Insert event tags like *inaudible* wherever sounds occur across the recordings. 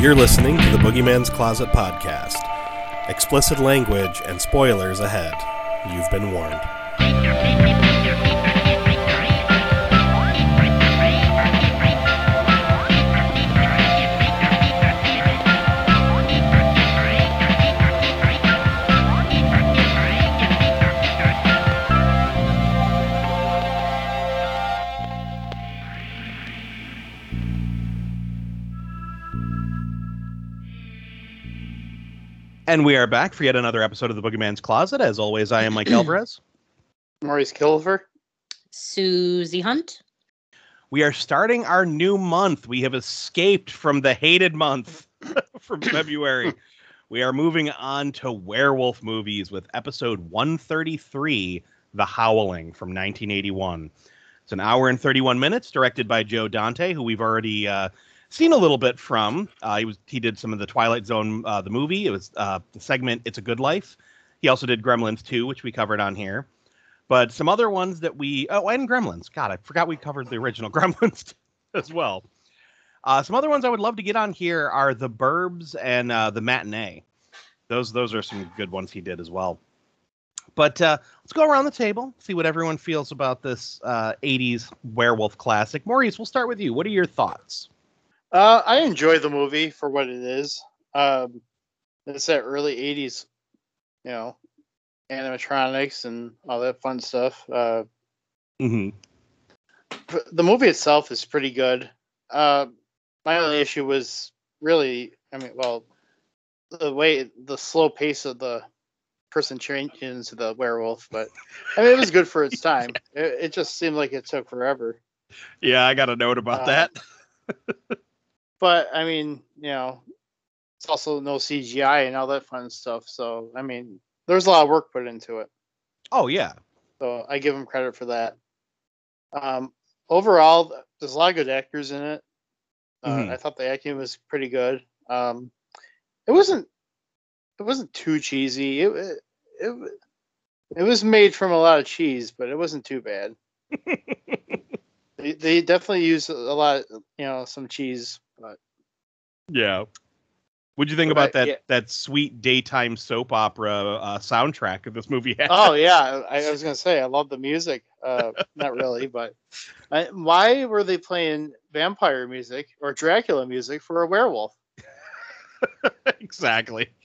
You're listening to the Boogeyman's Closet podcast. Explicit language and spoilers ahead. You've been warned. And we are back for yet another episode of the Boogeyman's Closet. As always, I am Mike Alvarez. *clears throat* Maurice Kilver. Susie Hunt. We are starting our new month. We have escaped from the hated month *laughs* from *clears throat* February. we are moving on to werewolf movies with episode 133, The Howling from 1981. It's an hour and 31 minutes, directed by Joe Dante, who we've already uh, seen a little bit from. Uh, he was he did some of the Twilight Zone uh, the movie. It was uh, the segment "It's a Good Life." He also did Gremlins 2, which we covered on here. But some other ones that we oh and Gremlins. God, I forgot we covered the original *laughs* Gremlins *laughs* as well. Uh, some other ones I would love to get on here are the Burbs and uh, the Matinee. Those those are some good ones he did as well. But uh, let's go around the table, see what everyone feels about this uh, 80s werewolf classic. Maurice, we'll start with you. What are your thoughts? Uh, I enjoy the movie for what it is. Um, it's that early '80s, you know, animatronics and all that fun stuff. Uh, Mm-hmm. the movie itself is pretty good. Uh, my only issue was really, I mean, well, the way the slow pace of the person changing into the werewolf, but I mean, it was good for its *laughs* time. It, it just seemed like it took forever. Yeah, I got a note about Uh, that. *laughs* but I mean, you know, it's also no CGI and all that fun stuff. So I mean, there's a lot of work put into it. Oh yeah. So I give them credit for that. Um, overall, there's a lot of good actors in it. Uh, Mhm. I thought the acting was pretty good. Um, it wasn't it wasn't too cheesy. It, it it it was made from a lot of cheese, but it wasn't too bad. *laughs* they, they definitely used a lot, you know, some cheese, but Yeah. What'd you think But, about that yeah. that sweet daytime soap opera uh, soundtrack that this movie had? Oh yeah, *laughs* I, I was gonna say I love the music. Uh, not really, but I, why were they playing vampire music or Dracula music for a werewolf? *laughs* exactly. *laughs*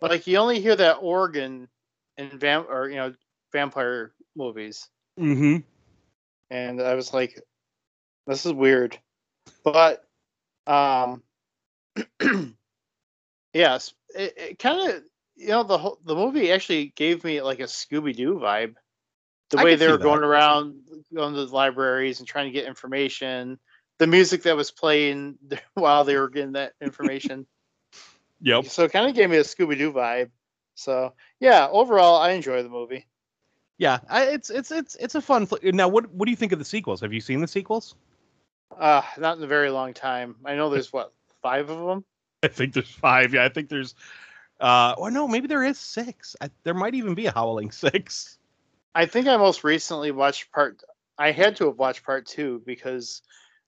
Like you only hear that organ in vamp or you know vampire movies, Mm-hmm. and I was like, this is weird. But um, *clears throat* yes, it, it kind of you know the whole the movie actually gave me like a Scooby Doo vibe. The I way they see were going around, going to the libraries and trying to get information, the music that was playing *laughs* while they were getting that information. *laughs* Yep. So it kind of gave me a Scooby Doo vibe. So yeah, overall, I enjoy the movie. Yeah. I, it's it's it's it's a fun. Fl- now, what what do you think of the sequels? Have you seen the sequels? Uh, not in a very long time. I know there's what five of them. *laughs* I think there's five. Yeah, I think there's. Uh, or no, maybe there is six. I, there might even be a Howling *laughs* Six. I think I most recently watched part. I had to have watched part two because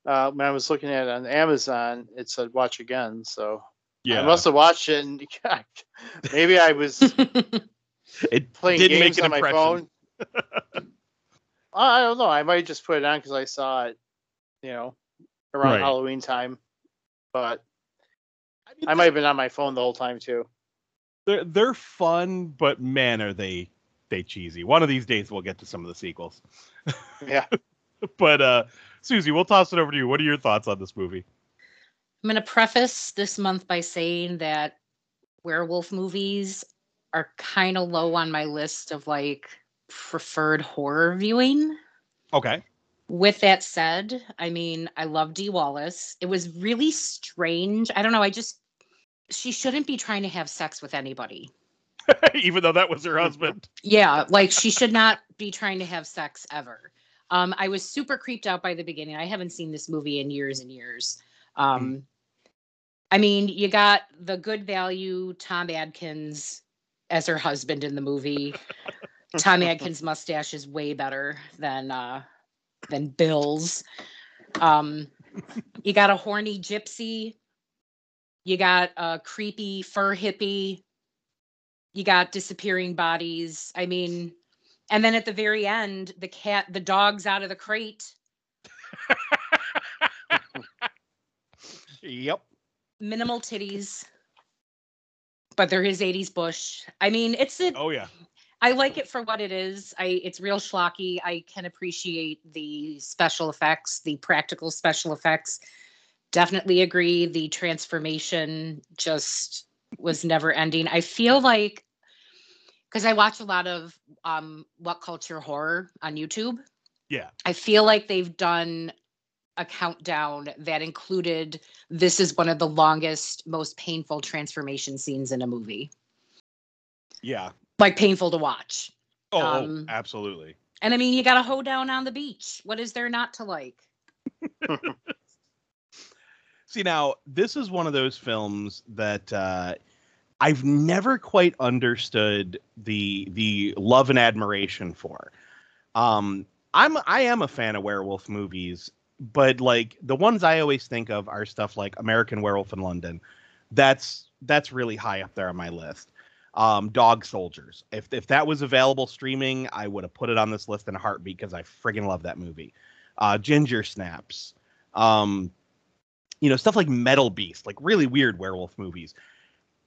uh, when I was looking at it on Amazon, it said watch again. So yeah, I must have watched it, and *laughs* maybe I was It playing didn't games make an on my phone. I don't know. I might just put it on because I saw it, you know, around Right. Halloween time. But I, mean, I might have been on my phone the whole time too. They're they're fun, but man, are they they cheesy. One of these days we'll get to some of the sequels. *laughs* Yeah. But uh Susie, we'll toss it over to you. What are your thoughts on this movie? I'm going to preface this month by saying that werewolf movies are kind of low on my list of like preferred horror viewing. Okay. With that said, I mean, I love Dee Wallace. It was really strange. I don't know. I just, she shouldn't be trying to have sex with anybody. *laughs* Even though that was her husband. Yeah, like she should not be trying to have sex ever. Um, I was super creeped out by the beginning. I haven't seen this movie in years and years. Um, I mean, you got the good value Tom Atkins as her husband in the movie. *laughs* Tom Atkins' mustache is way better than uh, than Bill's. Um, you got a horny gypsy You got a creepy fur hippie. You got disappearing bodies. I mean, and then at the very end, the cat, the dog's out of the crate. *laughs* Yep. Minimal titties, but there is 80s bush. I mean, it's a, Oh yeah. I like it for what it is. I it's real schlocky. I can appreciate the special effects, the practical special effects. Definitely agree. The transformation just was never ending. I feel like because I watch a lot of um what culture horror on YouTube. Yeah. I feel like they've done a countdown that included this is one of the longest, most painful transformation scenes in a movie. Yeah. Like painful to watch. Oh, oh, Um, absolutely. And I mean, you got a hoedown on the beach. What is there not to like? *laughs* See now, this is one of those films that uh, I've never quite understood the the love and admiration for. Um, I'm I am a fan of werewolf movies, but like the ones I always think of are stuff like American Werewolf in London. That's that's really high up there on my list. Um, Dog Soldiers. If if that was available streaming, I would have put it on this list in a heartbeat because I friggin' love that movie. Uh, Ginger Snaps. Um, you know, stuff like Metal Beast, like really weird werewolf movies.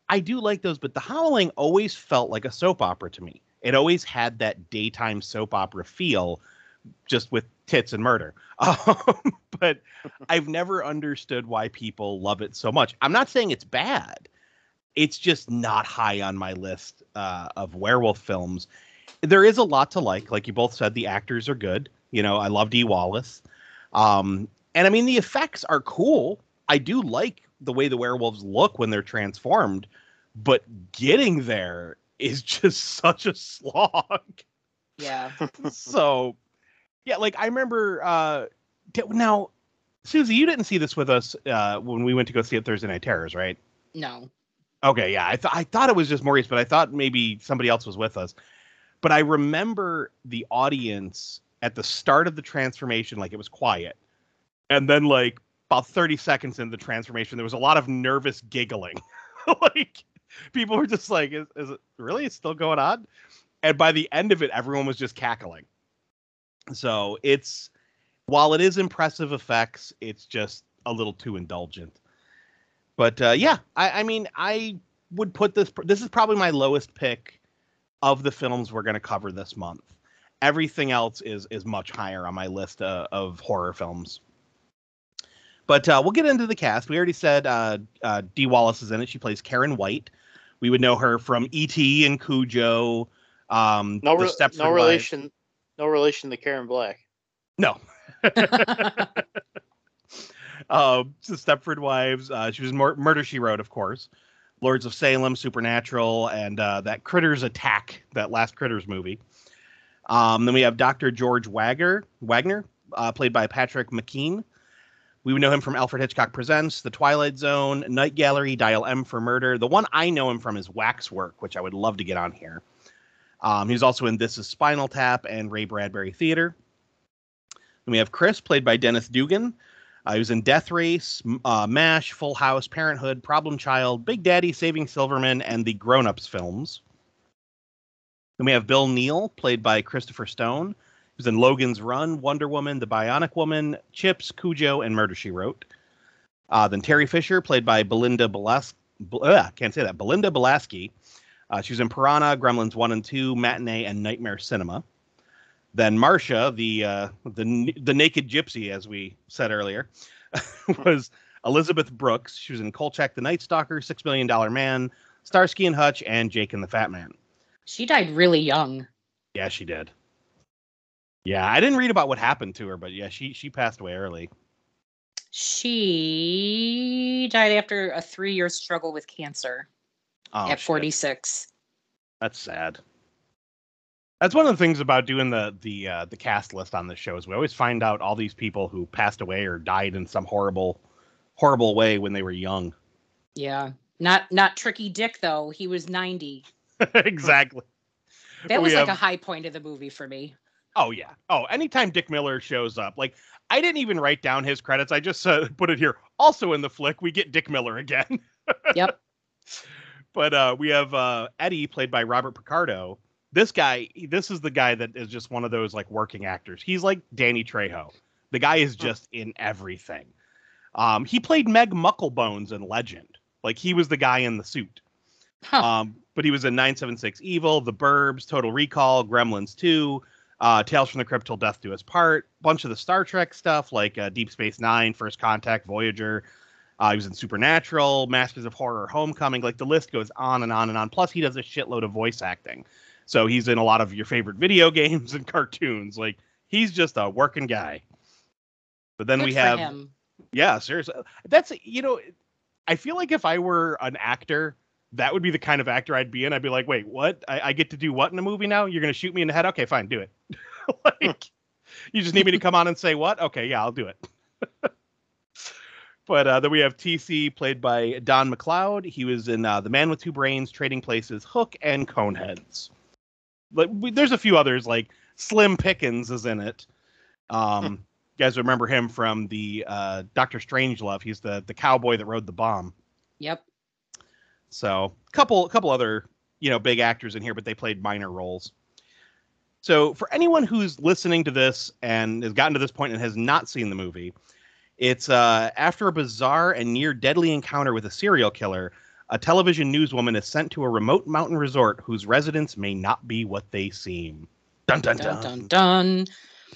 I do like those, but The Howling always felt like a soap opera to me. It always had that daytime soap opera feel, just with tits and murder. *laughs* Um, but I've never understood why people love it so much. I'm not saying it's bad. It's just not high on my list uh, of werewolf films. There is a lot to like. Like you both said, the actors are good. You know, I love Dee Wallace. Um, and I mean, the effects are cool. I do like the way the werewolves look when they're transformed, but getting there is *laughs* just such a slog. Yeah. *laughs* so, yeah, like I remember uh now, Susie, you didn't see this with us uh when we went to go see it Thursday Night Terrors, right? No. Okay, yeah, I thought I thought it was just Maurice, but I thought maybe somebody else was with us. But I remember the audience at the start of the transformation, like it was quiet, and then like about thirty seconds in the transformation, there was a lot of nervous giggling. *laughs* like people were just like, "Is, is it really? It's still going on?" And by the end of it, everyone was just cackling. So it's while it is impressive effects, it's just a little too indulgent. But uh, yeah, I, I mean, I would put this. This is probably my lowest pick of the films we're going to cover this month. Everything else is is much higher on my list uh, of horror films. But uh, we'll get into the cast. We already said uh, uh, Dee Wallace is in it. She plays Karen White. We would know her from E.T. and Cujo. Um, No, re- Stepford no Wives. relation, no relation to Karen Black. No. *laughs* *laughs* uh, the Stepford Wives. Uh, she was Mur- Murder She Wrote, of course. Lords of Salem, Supernatural, and uh, that Critters Attack, that last Critters movie. Um, then we have Dr. George Wagner, Wagner, uh, played by Patrick Macnee. We know him from Alfred Hitchcock Presents, The Twilight Zone, Night Gallery, Dial M for Murder. The one I know him from is Waxwork, which I would love to get on here. Um, he's also in This Is Spinal Tap and Ray Bradbury Theater. Then we have Chris, played by Dennis Dugan. Uh, he was in Death Race, uh, MASH, Full House, Parenthood, Problem Child, Big Daddy, Saving Silverman, and the Grown Ups films. Then we have Bill Neal, played by Christopher Stone. He was in Logan's Run, Wonder Woman, The Bionic Woman, Chips, Cujo, and Murder She Wrote. Uh, then Terry Fisher, played by Belinda Belas- Bel- uh, can't say that, Belinda Balaski. Uh, she was in Piranha, Gremlins 1 and 2, Matinee, and Nightmare Cinema. Then Marcia, the uh, the the naked gypsy, as we said earlier, *laughs* was Elizabeth Brooks. She was in Kolchak the Night Stalker, Six Million Dollar Man, Starsky and Hutch, and Jake and the Fat Man. she died really young. Yeah, she did. Yeah, I didn't read about what happened to her, but yeah, she she passed away early. She died after a three year struggle with cancer Oh, at shit. 46. That's sad. That's one of the things about doing the the uh, the cast list on this show is we always find out all these people who passed away or died in some horrible horrible way when they were young. Yeah. Not not tricky Dick though. He was 90. *laughs* exactly. That We was like have- a high point of the movie for me. Oh yeah. Oh, anytime Dick Miller shows up, like I didn't even write down his credits. I just uh, *laughs* put it here. Also in the flick, we get Dick Miller again. *laughs* Yep. but uh, we have uh, Eddie, played by Robert Picardo. This guy, this is the guy that is just one of those like working actors. He's like Danny Trejo. The guy is just in everything. Um, he played Meg Mucklebones in Legend. Like he was the guy in the suit. Huh. Um, but he was in 976 Evil, The Burbs, Total Recall, Gremlins 2, uh, Tales from the Crypt Till Death Do Us Part, bunch of the Star Trek stuff like uh, Deep Space Nine, First Contact, Voyager. Uh, he was in Supernatural, Masters of Horror, Homecoming. Like the list goes on and on and on. Plus, he does a shitload of voice acting. So he's in a lot of your favorite video *laughs* games and cartoons. Like he's just a working guy. But then Good we have him. yeah, seriously. That's you know, I feel like if I were an actor, that would be the kind of actor I'd be in. I'd be like, wait, what? I, I get to do what in a movie now? You're gonna shoot me in the head? Okay, fine, do it. *laughs* like, you just need me to come on and say what? Okay, yeah, I'll do it. *laughs* but uh, then we have TC, played by Don McLeod. He was in uh, The Man with Two Brains, Trading Places, Hook, and Coneheads. But we, there's a few others like Slim Pickens is in it. Um, you guys remember him from the uh, Doctor Strangelove? He's the the cowboy that rode the bomb. Yep. So a couple couple other you know big actors in here, but they played minor roles. So for anyone who's listening to this and has gotten to this point and has not seen the movie, it's uh, after a bizarre and near deadly encounter with a serial killer, a television newswoman is sent to a remote mountain resort whose residents may not be what they seem. Dun dun dun. Dun dun dun.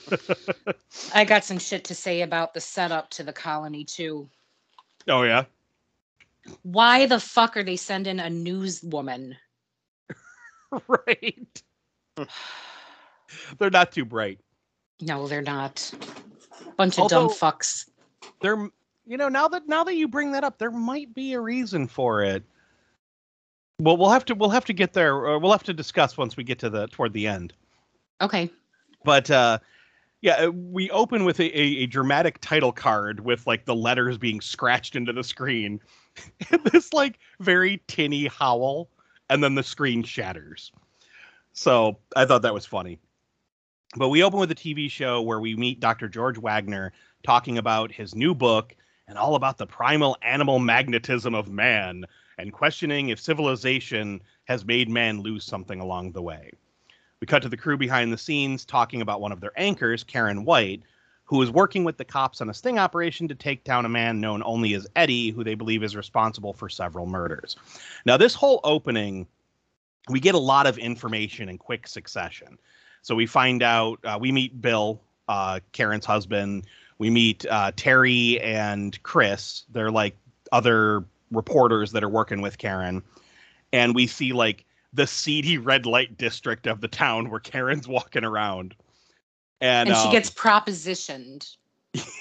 *laughs* I got some shit to say about the setup to the colony too. Oh yeah. Why the fuck are they sending a newswoman? *laughs* right. They're not too bright. *sighs* No, they're not. Bunch of dumb Although- fucks. There, you know, now that now that you bring that up, there might be a reason for it. Well, we'll have to we'll have to get there. Or we'll have to discuss once we get to the toward the end. Okay. But uh, yeah, uh, we open with a, a, a dramatic title card with like the letters being scratched into the screen. *laughs* this like very tinny howl, and then the screen shatters. So I thought that was funny. But we open with a TV show where we meet Dr. George Wagner talking about his new book and all about the primal animal magnetism of man and questioning if civilization has made man lose something along the way. We cut to the crew behind the scenes talking about one of their anchors, Karen White, who is working with the cops on a sting operation to take down a man known only as Eddie, who they believe is responsible for several murders. Now, this whole opening, we get a lot of information in quick succession. So we find out, uh, we meet Bill, uh, Karen's husband. We meet uh, Terry and Chris. They're like other reporters that are working with Karen. And we see like the seedy red light district of the town where Karen's walking around. And, And she um, gets propositioned.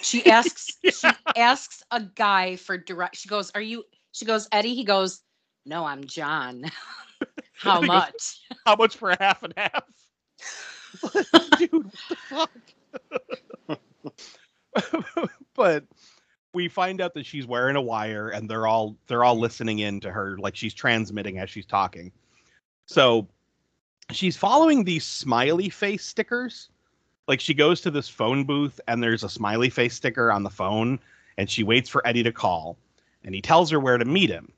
She *laughs* asks she asks a guy for direct she goes, Are you she goes, Eddie? He goes, No, I'm John. *laughs* How He goes, much? how much for half and half? *laughs* Dude, what the fuck? *laughs* but we find out that she's wearing a wire and they're all they're all listening in to her like she's transmitting as she's talking. So she's following these smiley face stickers. Like she goes to this phone booth and there's a smiley face sticker on the phone and she waits for Eddie to call and he tells her where to meet him.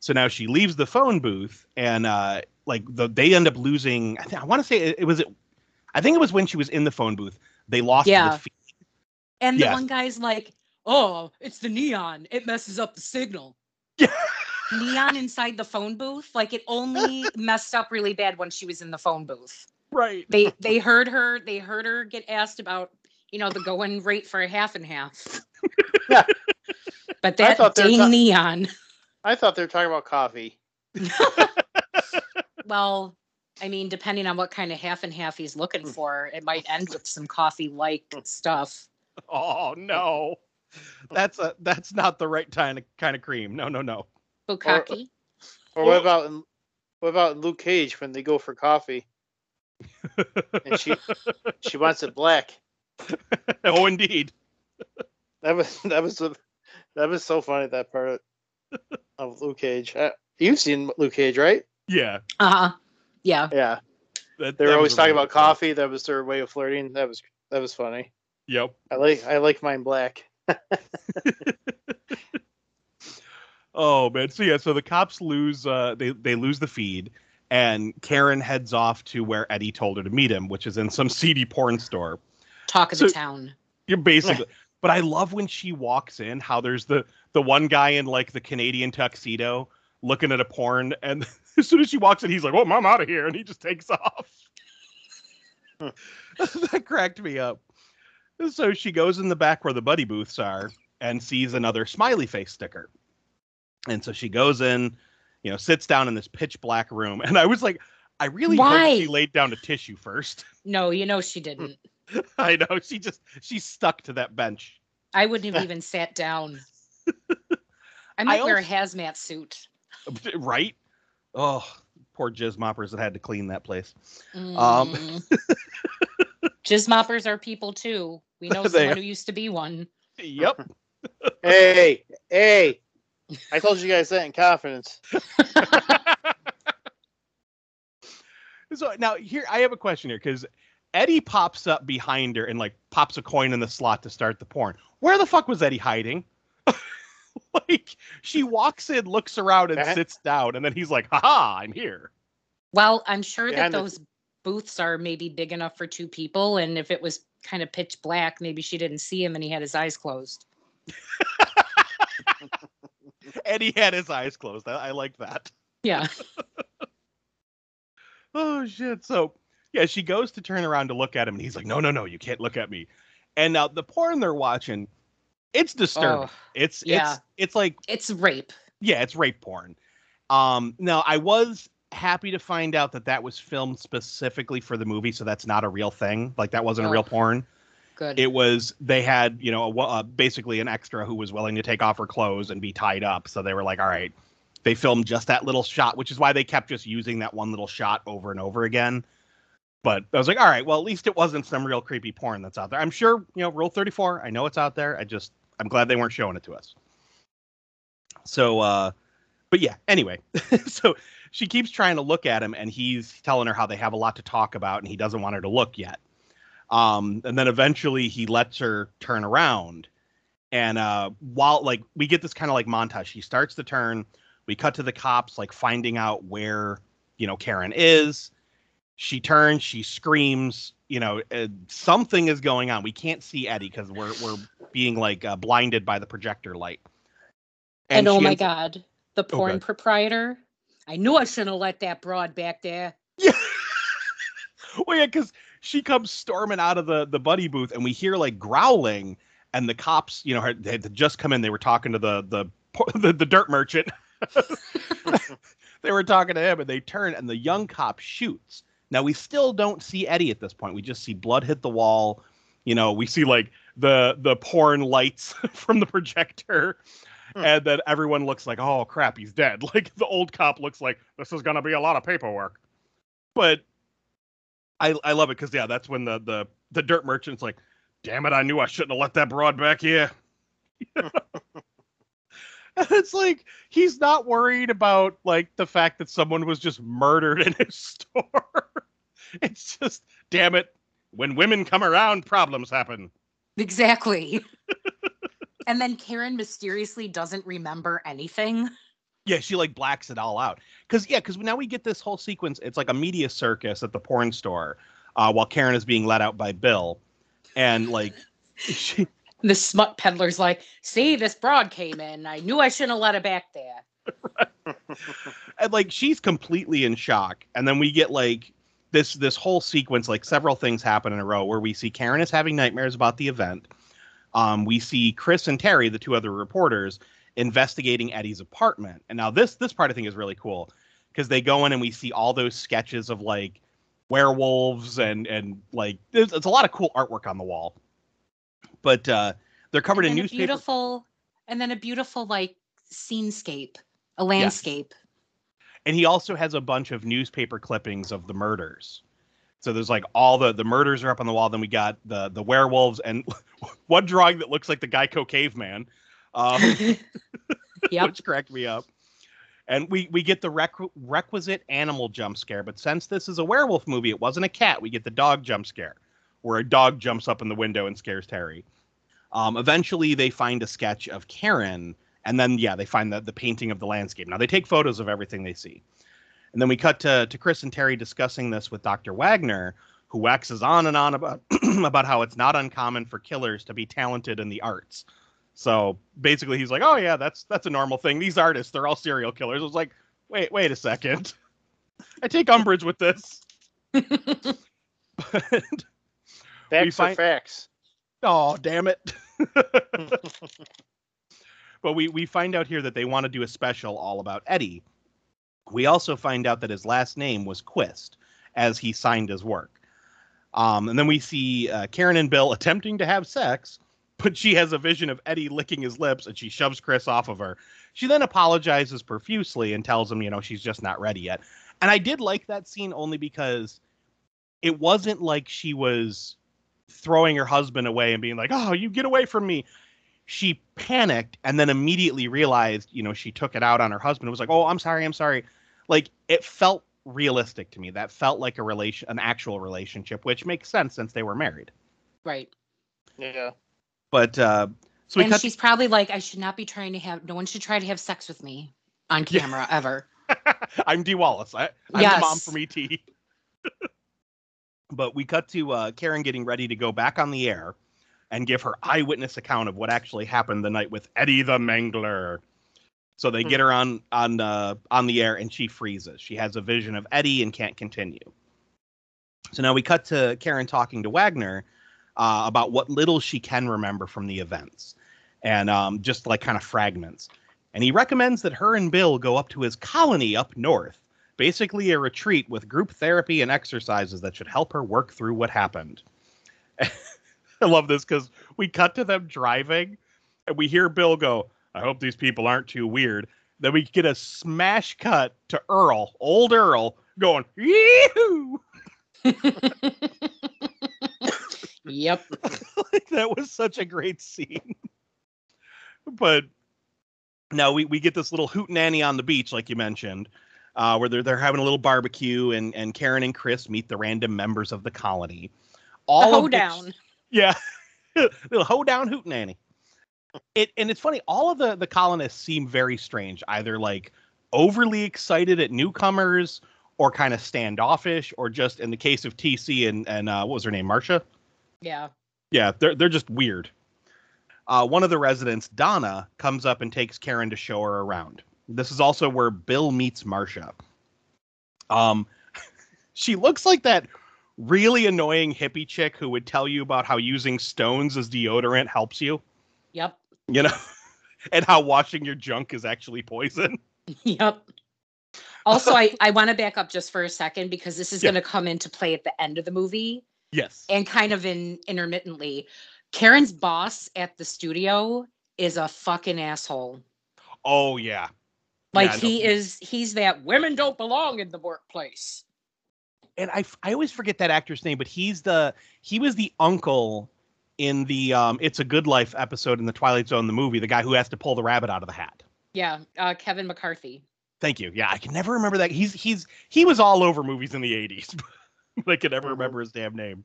So now she leaves the phone booth and uh like the they end up losing I, think, I want to say it, it was it I think it was when she was in the phone booth they lost Yeah. the feed. And the Yes. one guy's like, Oh, it's the neon. It messes up the signal. Neon *laughs* inside the phone booth, like it only *laughs* messed up really bad when she was in the phone booth. Right. They they heard her, they heard her get asked about, you know, the going rate for a half and half. Yeah. *laughs* But that dang ta- neon. I thought they were talking about coffee. Well, I mean, depending on what kind of half and half he's looking Hmm. for, it might end with some coffee like stuff. *laughs* Oh no. That's a that's not the right kind of kind of cream. No, no, no. Bukaki. Or Well- what about in, what about in Luke Cage when they go for coffee and she *laughs* she wants it black? *laughs* oh indeed. That was that was the that was so funny that part of Luke Cage. Uh, you've seen Luke Cage, right? Yeah. Uh huh. Yeah. Yeah, That, they that were always talking about good coffee. That was their way of flirting. That was that was funny. Yep. I like I like mine black. *laughs* Oh man, so yeah, so the cops lose uh they they lose the feed and Karen heads off to where Eddie told her to meet him, which is in some seedy porn store. Talk of So- the town. You're basically *laughs* but I love when she walks in how there's the the one guy in like the Canadian tuxedo looking at a porn and *laughs* as soon as she walks in he's like, "Oh, I'm out of here." And he just takes off. that cracked me up. So she goes in the back where the buddy booths are and sees another smiley face sticker. And so she goes in, you know, sits down in this pitch black room. And I was like, I really Why? hope she laid down a tissue first. *laughs* No, you know she didn't. I know she just she's stuck to that bench. I wouldn't have even sat down. I might wear a hazmat suit. Right? Oh, poor jizz moppers that had to clean that place. Um, Mm. *laughs* Jizz moppers are people too. We *laughs* know someone are. who used to be one. Yep. *laughs* Hey, hey! I told you guys that in confidence. *laughs* So now here I have a question here because Eddie pops up behind her and like pops a coin in the slot to start the porn. Where the fuck was Eddie hiding? like she walks in, looks around, and sits down, and then he's like, "Haha, I'm here." Well, I'm sure that Behind those booths are maybe big enough for two people, and if it was kind of pitch black, maybe she didn't see him and he had his eyes closed. *laughs* and he had his eyes closed. I, I like that. Yeah. *laughs* oh shit so yeah she goes to turn around to look at him and he's like no no no you can't look at me and now the porn they're watching it's disturbing Oh, it's yeah. it's it's like it's rape. yeah it's rape porn um now i was happy to find out that that was filmed specifically for the movie so that's not a real thing. Like that wasn't a real Oh. porn. Good. it was they had you know a, uh, basically an extra who was willing to take off her clothes and be tied up so they were like all right. They filmed just that little shot which is why they kept just using that one little shot over and over again. But i was like all right well at least it wasn't some real creepy porn that's out there. I'm sure you know rule 34 i know it's out there i just i'm glad they weren't showing it to us. So uh but yeah anyway *laughs* so she keeps trying to look at him and he's telling her how they have a lot to talk about and he doesn't want her to look yet um, and then eventually he lets her turn around. And uh, while like we get this kind of like montage, she starts to turn. We cut to the cops like finding out where you know Karen is. She turns, she screams. You know, uh, something is going on. We can't see Eddie because we're we're being like uh, blinded by the projector light. and oh my ends- God, the porn God. proprietor. I knew I shouldn't have let that broad back there. Yeah. *laughs* well, yeah, because she comes storming out of the the buddy booth, and we hear like growling, and the cops, you know, had, had just come in. They were talking to the the *laughs* the, the dirt merchant. *laughs* they were talking to him, and they turn, and the young cop shoots. Now we still don't see Eddie at this point. We just see blood hit the wall. You know, we see like the the porn lights from the projector. *laughs* And then everyone looks like, oh crap, he's dead. *laughs* Like the old cop looks like this is gonna be a lot of paperwork. But I I love it because yeah, that's when the the the dirt merchant's like, damn it, I knew I shouldn't have let that broad back here. *laughs* And it's like he's not worried about like the fact that someone was just murdered in his store. it's just damn it, when women come around, problems happen. Exactly. And then Karen mysteriously doesn't remember anything. *laughs* Yeah, she like blacks it all out. Cause yeah, cause now we get this whole sequence. It's like a media circus at the porn store, uh, while Karen is being let out by Bill, and like *laughs* *laughs* she The smut peddler's like, see, this broad came in. I knew I shouldn't have let it back there. and like she's completely in shock and then we get like this this whole sequence like several things happen in a row where we see karen is having nightmares about the event um, we see chris and terry the two other reporters investigating eddie's apartment and now this this part i think is really cool because they go in and we see all those sketches of like werewolves and and like there's, it's a lot of cool artwork on the wall but uh they're covered in newspaper beautiful, and then a beautiful like scenescape, a landscape. and he also has a bunch of newspaper clippings of the murders. So there's like all the the murders are up on the wall. Then we got the the werewolves and *laughs* one drawing that looks like the Geico caveman, um, *laughs* *laughs* Yep. which cracked me up. And we we get the requ- requisite animal jump scare. But since this is a werewolf movie, it wasn't a cat. We get the dog jump scare, where a dog jumps up in the window and scares Terry. Um, eventually, they find a sketch of Karen And then yeah, they find the the painting of the landscape. Now they take photos of everything they see. And then we cut to to Chris and Terry discussing this with Dr. Wagner, who waxes on and on about *clears throat* about how it's not uncommon for killers to be talented in the arts. So basically he's like, "Oh yeah, that's that's a normal thing. These artists, they're all serial killers." I was like, "Wait, wait a second. *laughs* I take umbrage with this." *laughs* But Facts find- are facts. Oh, damn it. *laughs* but we we find out here that they want to do a special all about Eddie. We also find out that his last name was Quist as he signed his work. Um, and then we see uh, Karen and Bill attempting to have sex, but she has a vision of Eddie licking his lips and she shoves Chris off of her. She then apologizes profusely and tells him, you know, she's just not ready yet. And I did like that scene only because it wasn't like she was throwing her husband away and being like, "Oh, you get away from me." She panicked and then immediately realized, you know, she took it out on her husband. It was like, "Oh, I'm sorry, I'm sorry." Like it felt realistic to me. That felt like a relation, an actual relationship, which makes sense since they were married. right. Yeah. But uh, so we and cut. she's probably like, I should not be trying to have. No one should try to have sex with me on Yeah. camera ever. *laughs* I'm Dee Wallace. I, I'm the mom from ET. *laughs* but we cut to uh, Karen getting ready to go back on the air and give her eyewitness account of what actually happened the night with Eddie the Mangler. So they get her on on uh, on the air and she freezes. She has a vision of Eddie and can't continue. So now we cut to Karen talking to Wagner uh, about what little she can remember from the events, and um, just like kind of fragments. And he recommends that her and Bill go up to his colony up north, basically a retreat with group therapy and exercises that should help her work through what happened. *laughs* I love this because we cut to them driving and we hear Bill go, I hope these people aren't too weird. Then we get a smash cut to Earl, old Earl, going, Yee-hoo! *laughs* yep. like *laughs* that was such a great scene. but now we, we get this little hootenanny on the beach, like you mentioned, uh, where they're they're having a little barbecue, and and Karen and Chris meet the random members of the colony. All the which- hoedown. yeah, *laughs* little hoedown hootenanny. It and it's funny. All of the the colonists seem very strange, either like overly excited at newcomers, or kind of standoffish, or just in the case of TC and and uh, what was her name, Marcia. Yeah. Yeah, they're they're just weird. Uh, one of the residents, Donna, comes up and takes Karen to show her around. This is also where Bill meets Marcia. Um, *laughs* she looks like that really annoying hippie chick who would tell you about how using stones as deodorant helps you, Yep. you know, *laughs* and how washing your junk is actually poison. *laughs* Yep. Also, I, I want to back up just for a second because this is Yeah. going to come into play at the end of the movie Yes. and kind of in intermittently. Karen's boss at the studio is a fucking asshole. Oh yeah. Like Yeah, he is, he's that women don't belong in the workplace. and I, I always forget that actor's name, but he's the he was the uncle in the um It's a Good Life episode in the Twilight Zone the movie, the guy who has to pull the rabbit out of the hat. Yeah, uh, Kevin McCarthy. Thank you. Yeah, I can never remember that. He's he's he was all over movies in the 80s. *laughs* but I can never Mhm. remember his damn name.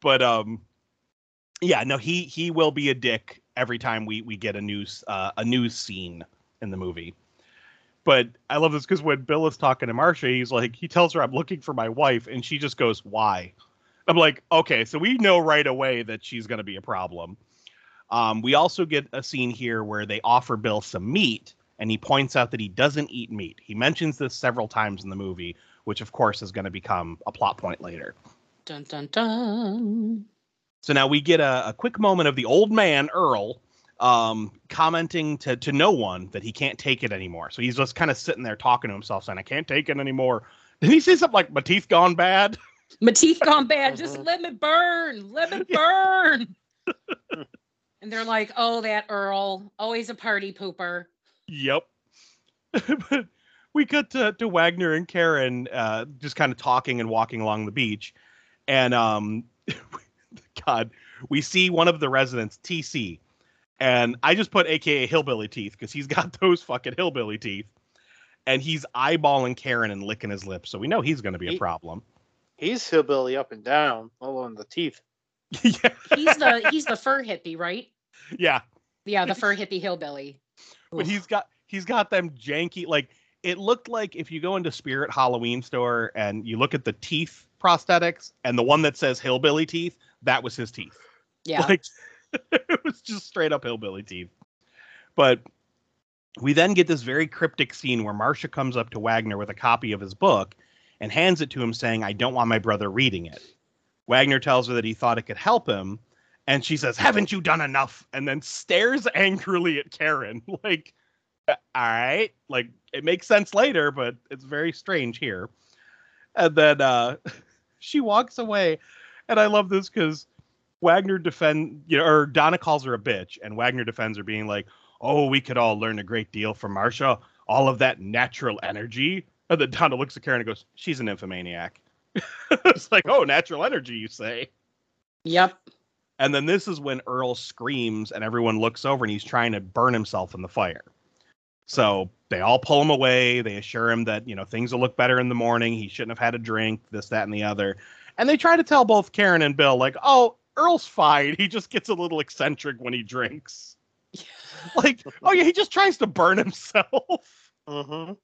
But um yeah, no, he he will be a dick every time we we get a news uh, a news scene in the movie. But I love this because when Bill is talking to Marcia, he's like, he tells her I'm looking for my wife, and she just goes, "Why?" I'm like, okay, so we know right away that she's going to be a problem. Um, we also get a scene here where they offer Bill some meat, and he points out that he doesn't eat meat. He mentions this several times in the movie, which of course is going to become a plot point later. Dun dun dun. So now we get a, a quick moment of the old man, Earl, um, commenting to, to no one that he can't take it anymore. So he's just kind of sitting there talking to himself, saying, I can't take it anymore. *laughs* Did he say something like, My teeth gone bad? *laughs* My teeth gone bad. *laughs* Just Mhm. let me burn. Let me burn. *laughs* and they're like, oh, that Earl, always a party pooper. Yep. but *laughs* we cut to, to Wagner and Karen uh, just kind of talking and walking along the beach. And um, God, we see one of the residents, TC. And I just put AKA hillbilly teeth because he's got those fucking hillbilly teeth. And he's eyeballing Karen and licking his lips. So we know he's going to be a problem. He's hillbilly up and down, all on the teeth. *laughs* yeah. He's the he's the fur hippie, right? Yeah. Yeah, the *laughs* fur hippie hillbilly. but he's got he's got them janky like it looked like if you go into Spirit Halloween store and you look at the teeth prosthetics and the one that says hillbilly teeth, that was his teeth. yeah. *laughs* Like it was just straight up hillbilly teeth. But we then get this very cryptic scene where Marcia comes up to Wagner with a copy of his book and hands it to him saying, I don't want my brother reading it. Wagner tells her that he thought it could help him. And she says, Haven't you done enough? And then stares *laughs* angrily at Karen. Like, "Uh, all right. Like, it makes sense later, but it's very strange here. And then uh, *laughs* she walks away. And I love this because Wagner defend, you know, or Donna calls her a bitch, and Wagner defends her, being like, "Oh, we could all learn a great deal from Marsha. All of that natural energy." And then Donna looks at Karen and goes, "She's an infomaniac." *laughs* it's like, "Oh, natural energy, you say?" Yep. And then this is when Earl screams, and everyone looks over, and he's trying to burn himself in the fire. So they all pull him away. They assure him that you know things will look better in the morning. He shouldn't have had a drink. This, that, and the other. And they try to tell both Karen and Bill, like, "Oh, Earl's fine. *laughs* He just gets a little eccentric when he drinks." *laughs* like, oh yeah, he just tries to burn himself. Mm-hmm.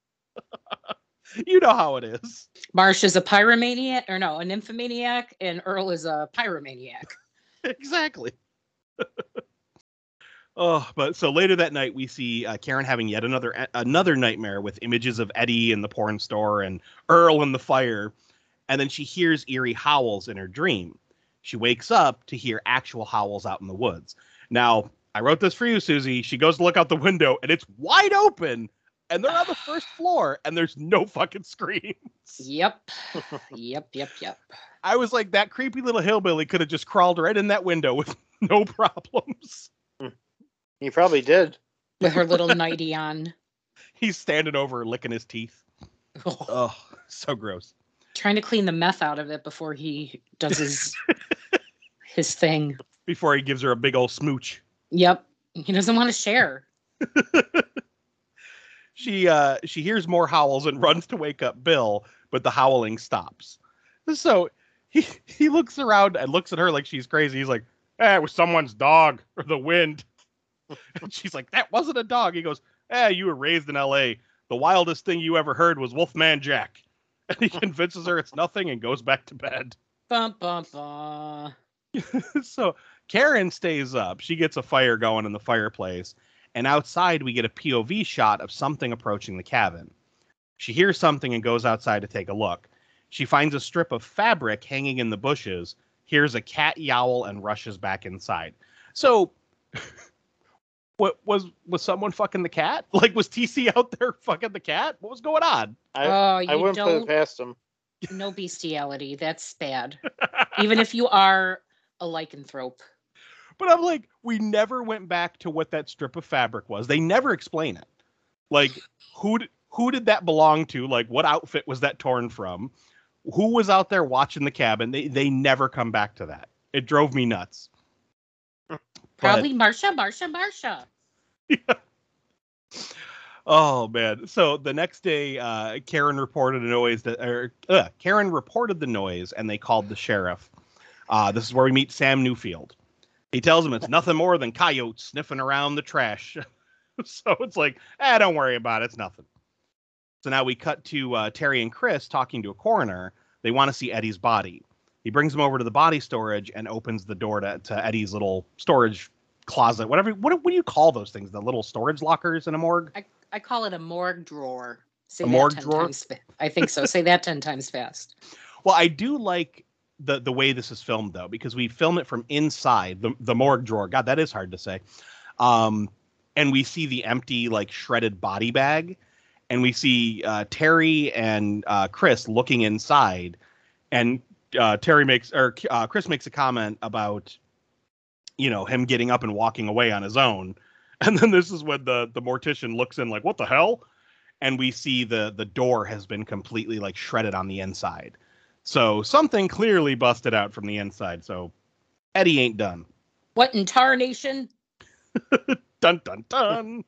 *laughs* you know how it is. Marsh is a pyromaniac, or no, a nymphomaniac, and Earl is a pyromaniac. *laughs* exactly. *laughs* oh, but so later that night we see uh, Karen having yet another another nightmare with images of Eddie in the porn store and Earl in the fire, and then she hears eerie howls in her dream. She wakes up to hear actual howls out in the woods. Now, I wrote this for you, Susie. She goes to look out the window and it's wide open, and they're on the first floor, and there's no fucking screams. Yep. *laughs* yep. Yep. Yep. I was like, that creepy little hillbilly could have just crawled right in that window with *laughs* no problems. He probably did. With her little *laughs* nightie on. He's standing over licking his teeth. Oh, so gross. Trying to clean the meth out of it before he does his his thing. Before he gives her a big old smooch. Yep. He doesn't want to share. She uh she hears more howls and *laughs* runs to wake up Bill, but the howling stops. So he he looks around and looks at her like she's crazy. He's like, eh, it was someone's dog *laughs* or the wind. *laughs* and she's like, that wasn't a dog. He goes, eh, you were raised in LA. The wildest thing you ever heard was Wolfman Jack. And he convinces her it's nothing and goes back to bed. Bum bum bum. so Karen stays up. She gets a fire going in the fireplace. And outside, we get a POV shot of something approaching the cabin. She hears something and goes outside to take a look. She finds a strip of fabric hanging in the bushes, hears a cat yowl, and rushes back inside. So, *laughs* what was was someone fucking the cat? *laughs* Like, was TC out there fucking the cat? What was going on? I, oh, I you wouldn't put it past him. no bestiality. That's bad. *laughs* Even if you are a lycanthrope. But I'm like, we never went back to what that strip of fabric was. They never explain it. Like, who who did that belong to? Like, what outfit was that torn from? Who was out there watching the cabin? They they never come back to that. It drove me nuts. But- Probably Marsha, Marsha, Marsha. *laughs* oh man. So the next day, uh, Karen reported a noise that, or uh, Karen reported the noise, and they called the sheriff. Uh, this is where we meet Sam Newfield. He tells him it's nothing more than coyotes sniffing around the trash. *laughs* so it's like, ah, don't worry about it. It's nothing. So now we cut to uh, Terry and Chris talking to a coroner. They want to see Eddie's body. He brings him over to the body storage and opens the door to, to Eddie's little storage closet. Whatever. What, what do you call those things? The little storage lockers in a morgue? I, I call it a morgue drawer. Say A that morgue 10 drawer? Times I think so. Say that 10 times fast. *laughs* Well, I do like the the way this is filmed though, because we film it from inside the the morgue drawer. God, that is hard to say. Um, and we see the empty, like shredded body bag, and we see uh, Terry and uh, Chris looking inside, and uh, Terry makes or uh, Chris makes a comment about, you know, him getting up and walking away on his own, *laughs* and then this is when the the mortician looks in like, what the hell? And we see the the door has been completely like shredded on the inside. So something clearly busted out from the inside. So Eddie ain't done. What in tarnation? *laughs* Dun dun dun.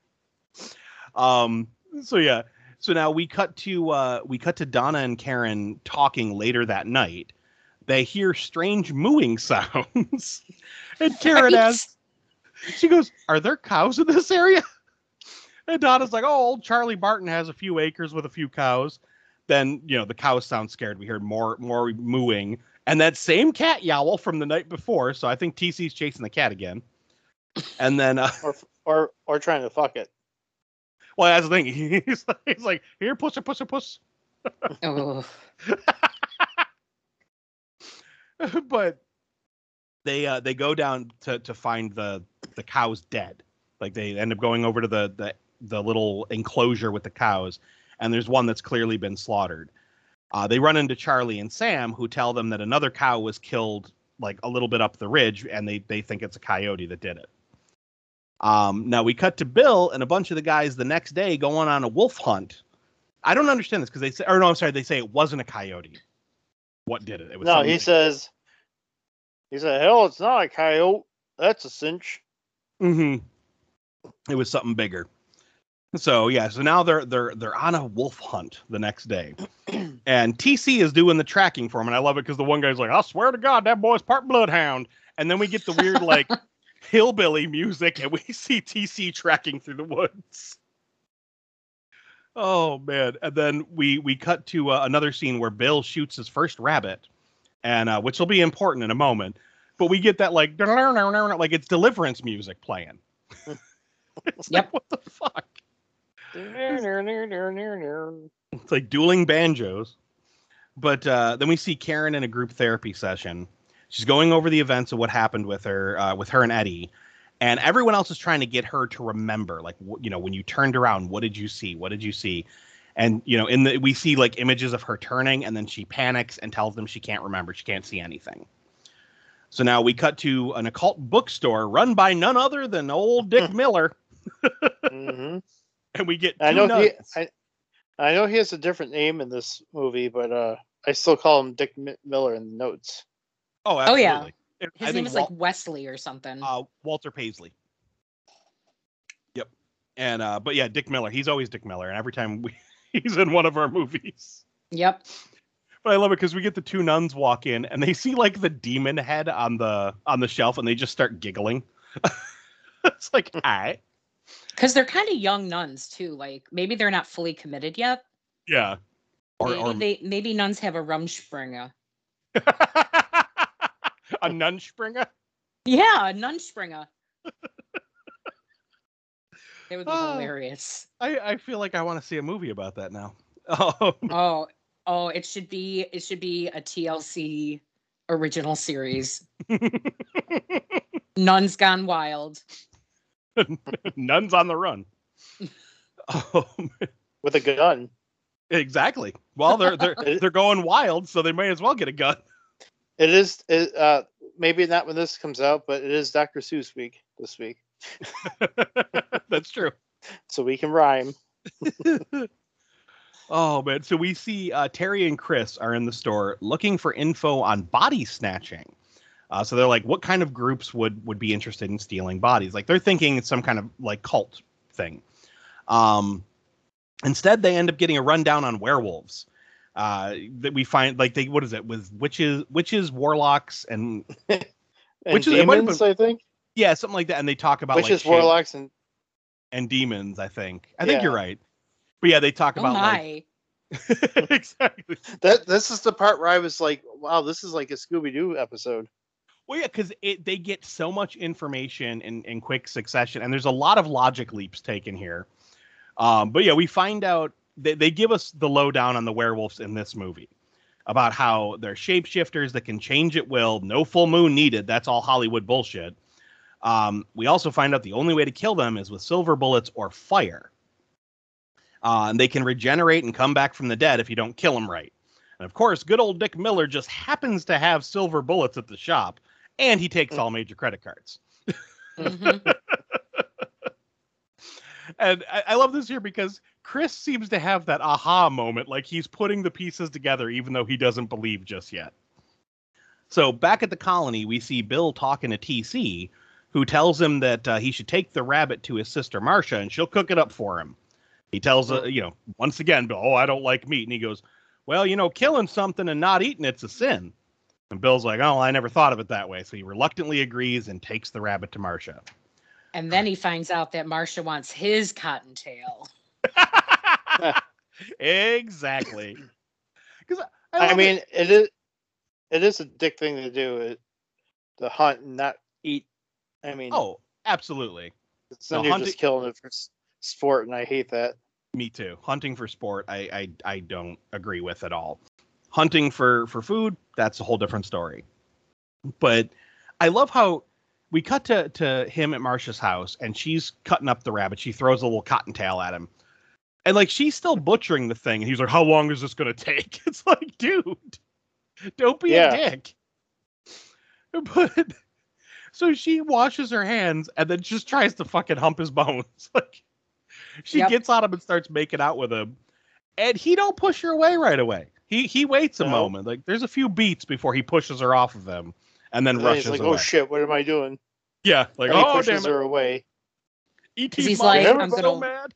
um. So yeah. So now we cut to uh we cut to Donna and Karen talking later that night. They hear strange mooing *laughs* sounds, and Karen Right? asks, she goes, "Are there cows in this area?" And Donna's like, oh, old Charlie Barton has a few acres with a few cows. Then, you know, the cows sound scared. We heard more more mooing. And that same cat yowl from the night before. So I think TC's chasing the cat again. And then, uh, or or or trying to fuck it. well, that's the thing. *laughs* He's like, he's like here, puss, a puss, a puss. Oh, but they uh they go down to to find the the cows dead. Like they end up going over to the the the little enclosure with the cows, and there's one that's clearly been slaughtered. Uh, they run into Charlie and Sam, who tell them that another cow was killed like a little bit up the ridge, and they they think it's a coyote that did it. Um, now we cut to Bill and a bunch of the guys the next day going on a wolf hunt. I don't understand this because they say, or no, I'm sorry, they say it wasn't a coyote. What did it? It was No, something- he says. He said, "Hell, it's not a coyote. That's a cinch." hmm It was something bigger. So yeah, so now they're they're they're on a wolf hunt the next day, *clears throat* and TC is doing the tracking for him, and I love it because the one guy's like, "I swear to God, that boy's part bloodhound," and then we get the weird like *laughs* hillbilly music, and we *laughs* see TC tracking through the woods. Oh man! And then we we cut to uh, another scene where Bill shoots his first rabbit, and uh, which will be important in a moment. But we get that like *laughs* like it's deliverance music playing. it's like, Yep. what the fuck? It's like dueling banjos. But uh, then we see Karen in a group therapy session. She's going over the events of what happened with her, uh, with her and Eddie, and everyone else is trying to get her to remember, like, wh- you know, when you turned around, what did you see? What did you see? And you know, in the we see like images of her turning, and then she panics and tells them she can't remember, she can't see anything. So now we cut to an occult bookstore run by none other than old Dick *laughs* Miller, hmm and we get two I know he. I, I know he has a different name in this movie, but uh, I still call him Dick Mi- Miller in the notes. Oh, Oh, yeah. It- his I name is Wal- like Wesley or something. uh, Walter Paisley. Yep. And uh, but yeah, Dick Miller. He's always Dick Miller, and every time we, *laughs* he's in one of our movies. yep. But I love it because we get the two nuns walk in, and they see like the demon head on the on the shelf, and they just start giggling. *laughs* it's like, *laughs* all right, Because they're kind of young nuns too. Like maybe they're not fully committed yet. yeah. Or, maybe or they maybe nuns have a rumspringa. *laughs* a nunspringer. Yeah, a nunspringer. *laughs* It would be Oh. hilarious. I I feel like I want to see a movie about that now. Oh, *laughs* Oh, oh, it should be it should be a TLC original series. Nuns Gone Wild. *laughs* nuns on the run. Oh, *laughs* *laughs* with a gun. exactly. Well, they're they're they're going wild, so they may as well get a gun. It is. It, uh, maybe not when this comes out, but it is Dr. Seuss week this week, That's true. so we can rhyme. Oh man, so we see uh, Terry and Chris are in the store looking for info on body snatching. Uh, so they're like, what kind of groups would would be interested in stealing bodies? Like they're thinking it's some kind of like cult thing. Um, instead, they end up getting a rundown on werewolves. Uh, that we find like they what is it with witches, witches, warlocks, and *laughs* And Which is- it might have demons, I think. yeah, something like that. And they talk about Witches, like shape warlocks, and and demons. I think. I think you're right. But yeah, they talk Oh about like my. *laughs* exactly. that. This is the part where I was like, "Wow, this is like a Scooby Doo episode." Well, yeah, because they get so much information in, in quick succession, and there's a lot of logic leaps taken here. Um, but yeah, we find out they, they give us the lowdown on the werewolves in this movie about how they're shapeshifters that can change at will, no full moon needed. That's all Hollywood bullshit. Um, we also find out the only way to kill them is with silver bullets or fire. Uh, and they can regenerate and come back from the dead if you don't kill them right. And of course, good old Dick Miller just happens to have silver bullets at the shop, and he takes all major credit cards. Mhm. *laughs* And I, I love this here because Chris seems to have that aha moment, like he's putting the pieces together, even though he doesn't believe just yet. So back at the colony, we see Bill talking to TC, who tells him that uh, he should take the rabbit to his sister Marsha, and she'll cook it up for him. He tells, uh, you know, once again, Bill, oh, I don't like meat, and he goes, well, you know, killing something and not eating it's a sin. And Bill's like, oh, I never thought of it that way. So he reluctantly agrees and takes the rabbit to Marsha. And then he finds out that Marsha wants his cottontail. *laughs* exactly. *clears throat* Because I, I mean, it. it is it is a dick thing to do, it, to hunt and not eat. I mean, oh, absolutely. then no, you're hunting- just killing it for sport, and I hate that. Me too. Hunting for sport, I, I I don't agree with at all. Hunting for for food, that's a whole different story. But I love how we cut to to him at Marsha's house, and she's cutting up the rabbit. She throws a little cottontail at him, and like she's still butchering the thing. And he's like, "How long is this gonna take?" *laughs* It's like, dude, don't be Yeah. a dick. *laughs* But so she washes her hands and then just tries to fucking hump his bones. *laughs* Like she Yep. gets on him and starts making out with him. And he don't push her away right away. He he waits a No. moment. Like there's a few beats before he pushes her off of him and then And then rushes he's like, away. "Oh shit, what am I doing?" Yeah, like and he oh pushes damn it. her away. ET's he's mom like, I'm gonna- mad.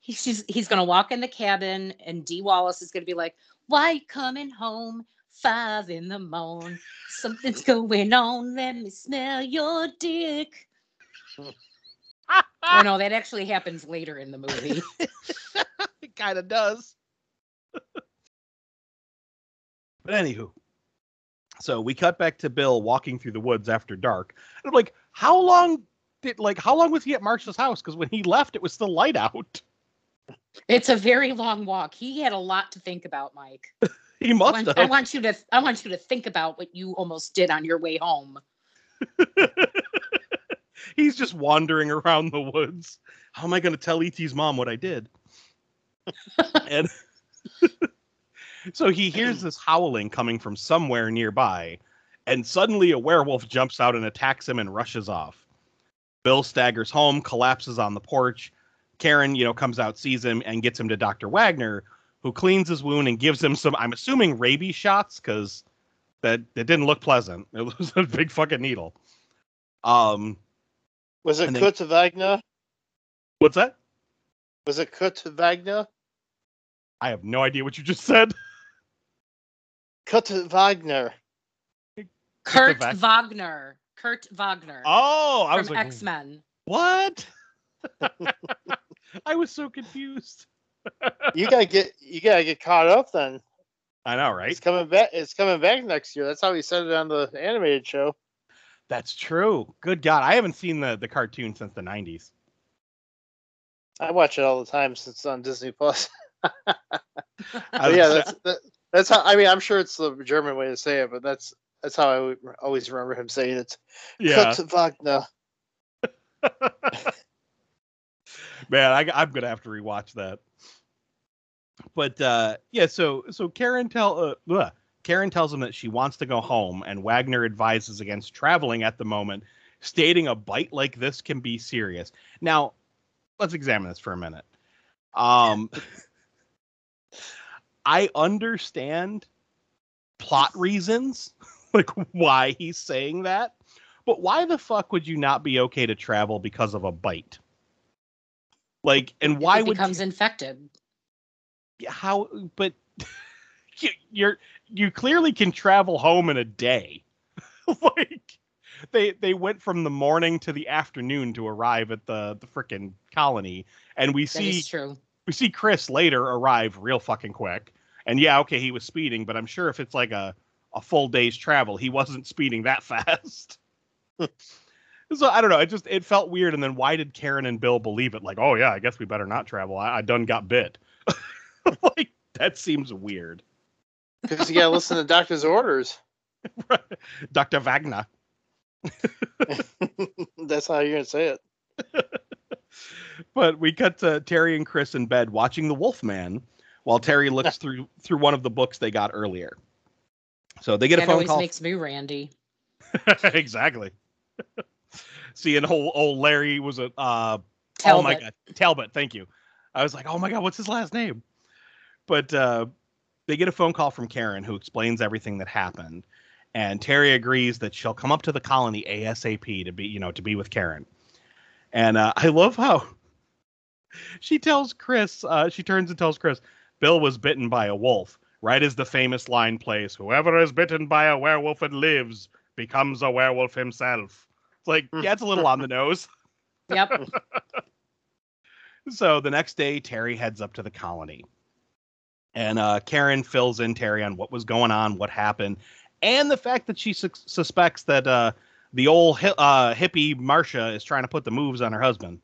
He's just, he's gonna walk in the cabin, and Dee Wallace is gonna be like, "Why coming home five in the morning? Something's going on. Let me smell your dick." *laughs* oh no, that actually happens later in the movie. *laughs* it kind of does. But anywho, so we cut back to Bill walking through the woods after dark. And I'm like, how long did like how long was he at Marsha's house? Because when he left, it was still light out. it's a very long walk. He had a lot to think about, Mike. *laughs* He I must want, have. I want you to I want you to think about what you almost did on your way home. *laughs* He's just wandering around the woods. How am I going to tell ET's mom what I did? *laughs* and so he hears this howling coming from somewhere nearby, and suddenly a werewolf jumps out and attacks him and rushes off. Bill staggers home, collapses on the porch. Karen, you know, comes out, sees him, and gets him to Dr. Wagner, who cleans his wound and gives him some, I'm assuming, rabies shots, because that, that didn't look pleasant. *laughs* It was a big fucking needle. Um, Was it Kurt Wagner? what's that? Was it Kurt Wagner? I have no idea what you just said. *laughs* Kurt Wagner. Kurt Vac- Wagner. Kurt Wagner Oh, I was from like, X Men. what? *laughs* I was so confused. You gotta get you gotta get caught up then. I know, right? It's coming back. It's coming back next year. That's how he said it on the animated show. That's true. Good God, I haven't seen the the cartoon since the '90s. I watch it all the time since it's on Disney Plus. *laughs* I yeah, that's that, that's how. I mean, I'm sure it's the German way to say it, but that's that's how I always remember him saying it. yeah, Kurt Wagner. *laughs* man, I, I'm gonna have to rewatch that. But uh, yeah, so so Karen tell uh, ugh. Karen tells him that she wants to go home, and Wagner advises against traveling at the moment, stating a bite like this can be serious. Now, let's examine this for a minute. Um, *laughs* I understand plot reasons, *laughs* like why he's saying that, but why the fuck would you not be okay to travel because of a bite? Like, and why it would becomes infected? how? But *laughs* you, you're you clearly can travel home in a day. *laughs* like they they went from the morning to the afternoon to arrive at the the frickin' colony, and we That see true. We see Chris later arrive real fucking quick. And yeah, okay, he was speeding, but I'm sure if it's like a a full day's travel, he wasn't speeding that *laughs* fast. *laughs* so I don't know. It just it felt weird. And then why did Karen and Bill believe it? Like, oh yeah, I guess we better not travel. I, I done got bit. *laughs* like that seems weird. Because you gotta listen to doctor's orders. Dr. Wagner. That's how you're gonna say it. But we cut to Terry and Chris in bed watching The Wolfman while Terry *laughs* looks through through one of the books they got earlier. So they get a phone always call. makes me randy. *laughs* exactly. *laughs* Seeing old old Larry was a uh, oh my god Talbot. Thank you. I was like, oh my god, what's his last name? But uh, they get a phone call from Karen who explains everything that happened, and Terry agrees that she'll come up to the colony ASAP to be you know to be with Karen. And uh, I love how *laughs* she tells Chris. Uh, she turns and tells Chris, Bill was bitten by a wolf. Right as the famous line plays, "Whoever is bitten by a werewolf and lives becomes a werewolf himself." It's like, Hmm. yeah, it's a little on the nose, *laughs* Yep. So the next day, Terry heads up to the colony. And uh, Karen fills in Terry on what was going on, what happened, and the fact that she sus- suspects that uh, the old uh, hippie Marsha is trying to put the moves on her husband.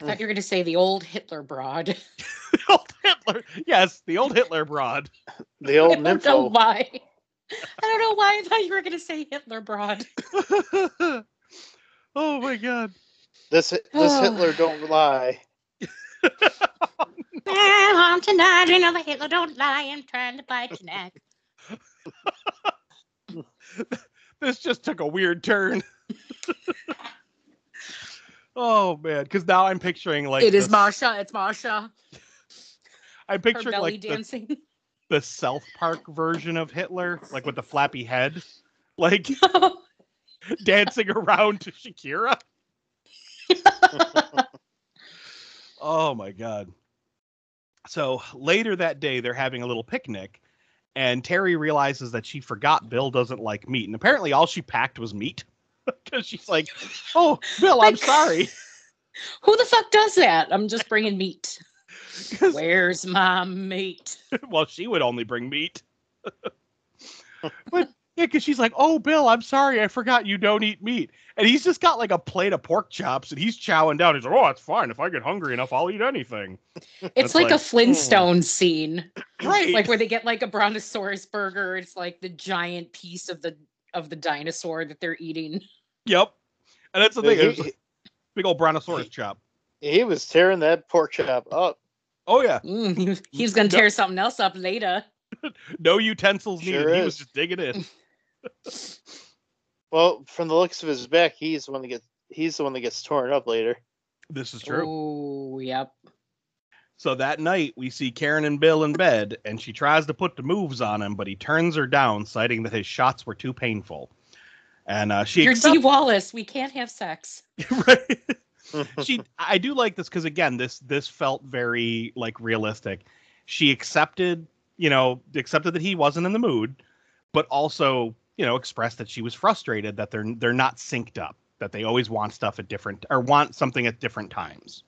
I thought you were going to say the old Hitler broad. *laughs* the old Hitler. Yes, the old Hitler broad. The old *laughs* I don't know why. I don't know why I thought you were going to say Hitler broad. *laughs* oh my god. This this *sighs* Hitler don't lie. I'm tonight, you know the Hitler don't lie. I'm trying to bite your neck. This just took a weird turn. *laughs* oh man, because now I'm picturing like it is the- Marsha. It's Marsha. I'm picturing like the, dancing. *laughs* the South Park version of Hitler, like with the flappy head, like *laughs* dancing around to Shakira. Oh my god. So later that day, they're having a little picnic, and Terry realizes that she forgot Bill doesn't like meat, and apparently all she packed was meat. *laughs* Because she's like, "Oh, Bill, I'm sorry." *laughs* Who the fuck does that? I'm just bringing meat. *laughs* Where's my meat? well, she would only bring meat. but because she's like, "Oh, Bill, I'm sorry, I forgot you don't eat meat," and he's just got like a plate of pork chops, and he's chowing down. He's like, "Oh, that's fine. If I get hungry enough, I'll eat anything." It's like, like, a Flintstone scene, *clears throat* Right? like where they get like a brontosaurus burger. It's like the giant piece of the of the dinosaur that they're eating. Yep. And that's the thing. He, It's a big old brontosaurus chop. he- he was tearing that pork chop up. Oh yeah. Mm, he was- he's gonna No- tear something else up later. *laughs* No utensils needed. Sure he was just digging in. *laughs* Well, from the looks of his back, he's the one that gets he's the one that gets torn up later. This is true. Oh, yep. So that night we see Karen and Bill in bed, and she tries to put the moves on him, but he turns her down, citing that his shots were too painful. And uh, she You're accepts- Dee Wallace. We can't have sex. *laughs* right. *laughs* she I do like this because again, this this felt very like realistic. She accepted, you know, accepted that he wasn't in the mood, but also, you know, expressed that she was frustrated that they're they're not synced up, that they always want stuff at different or want something at different times.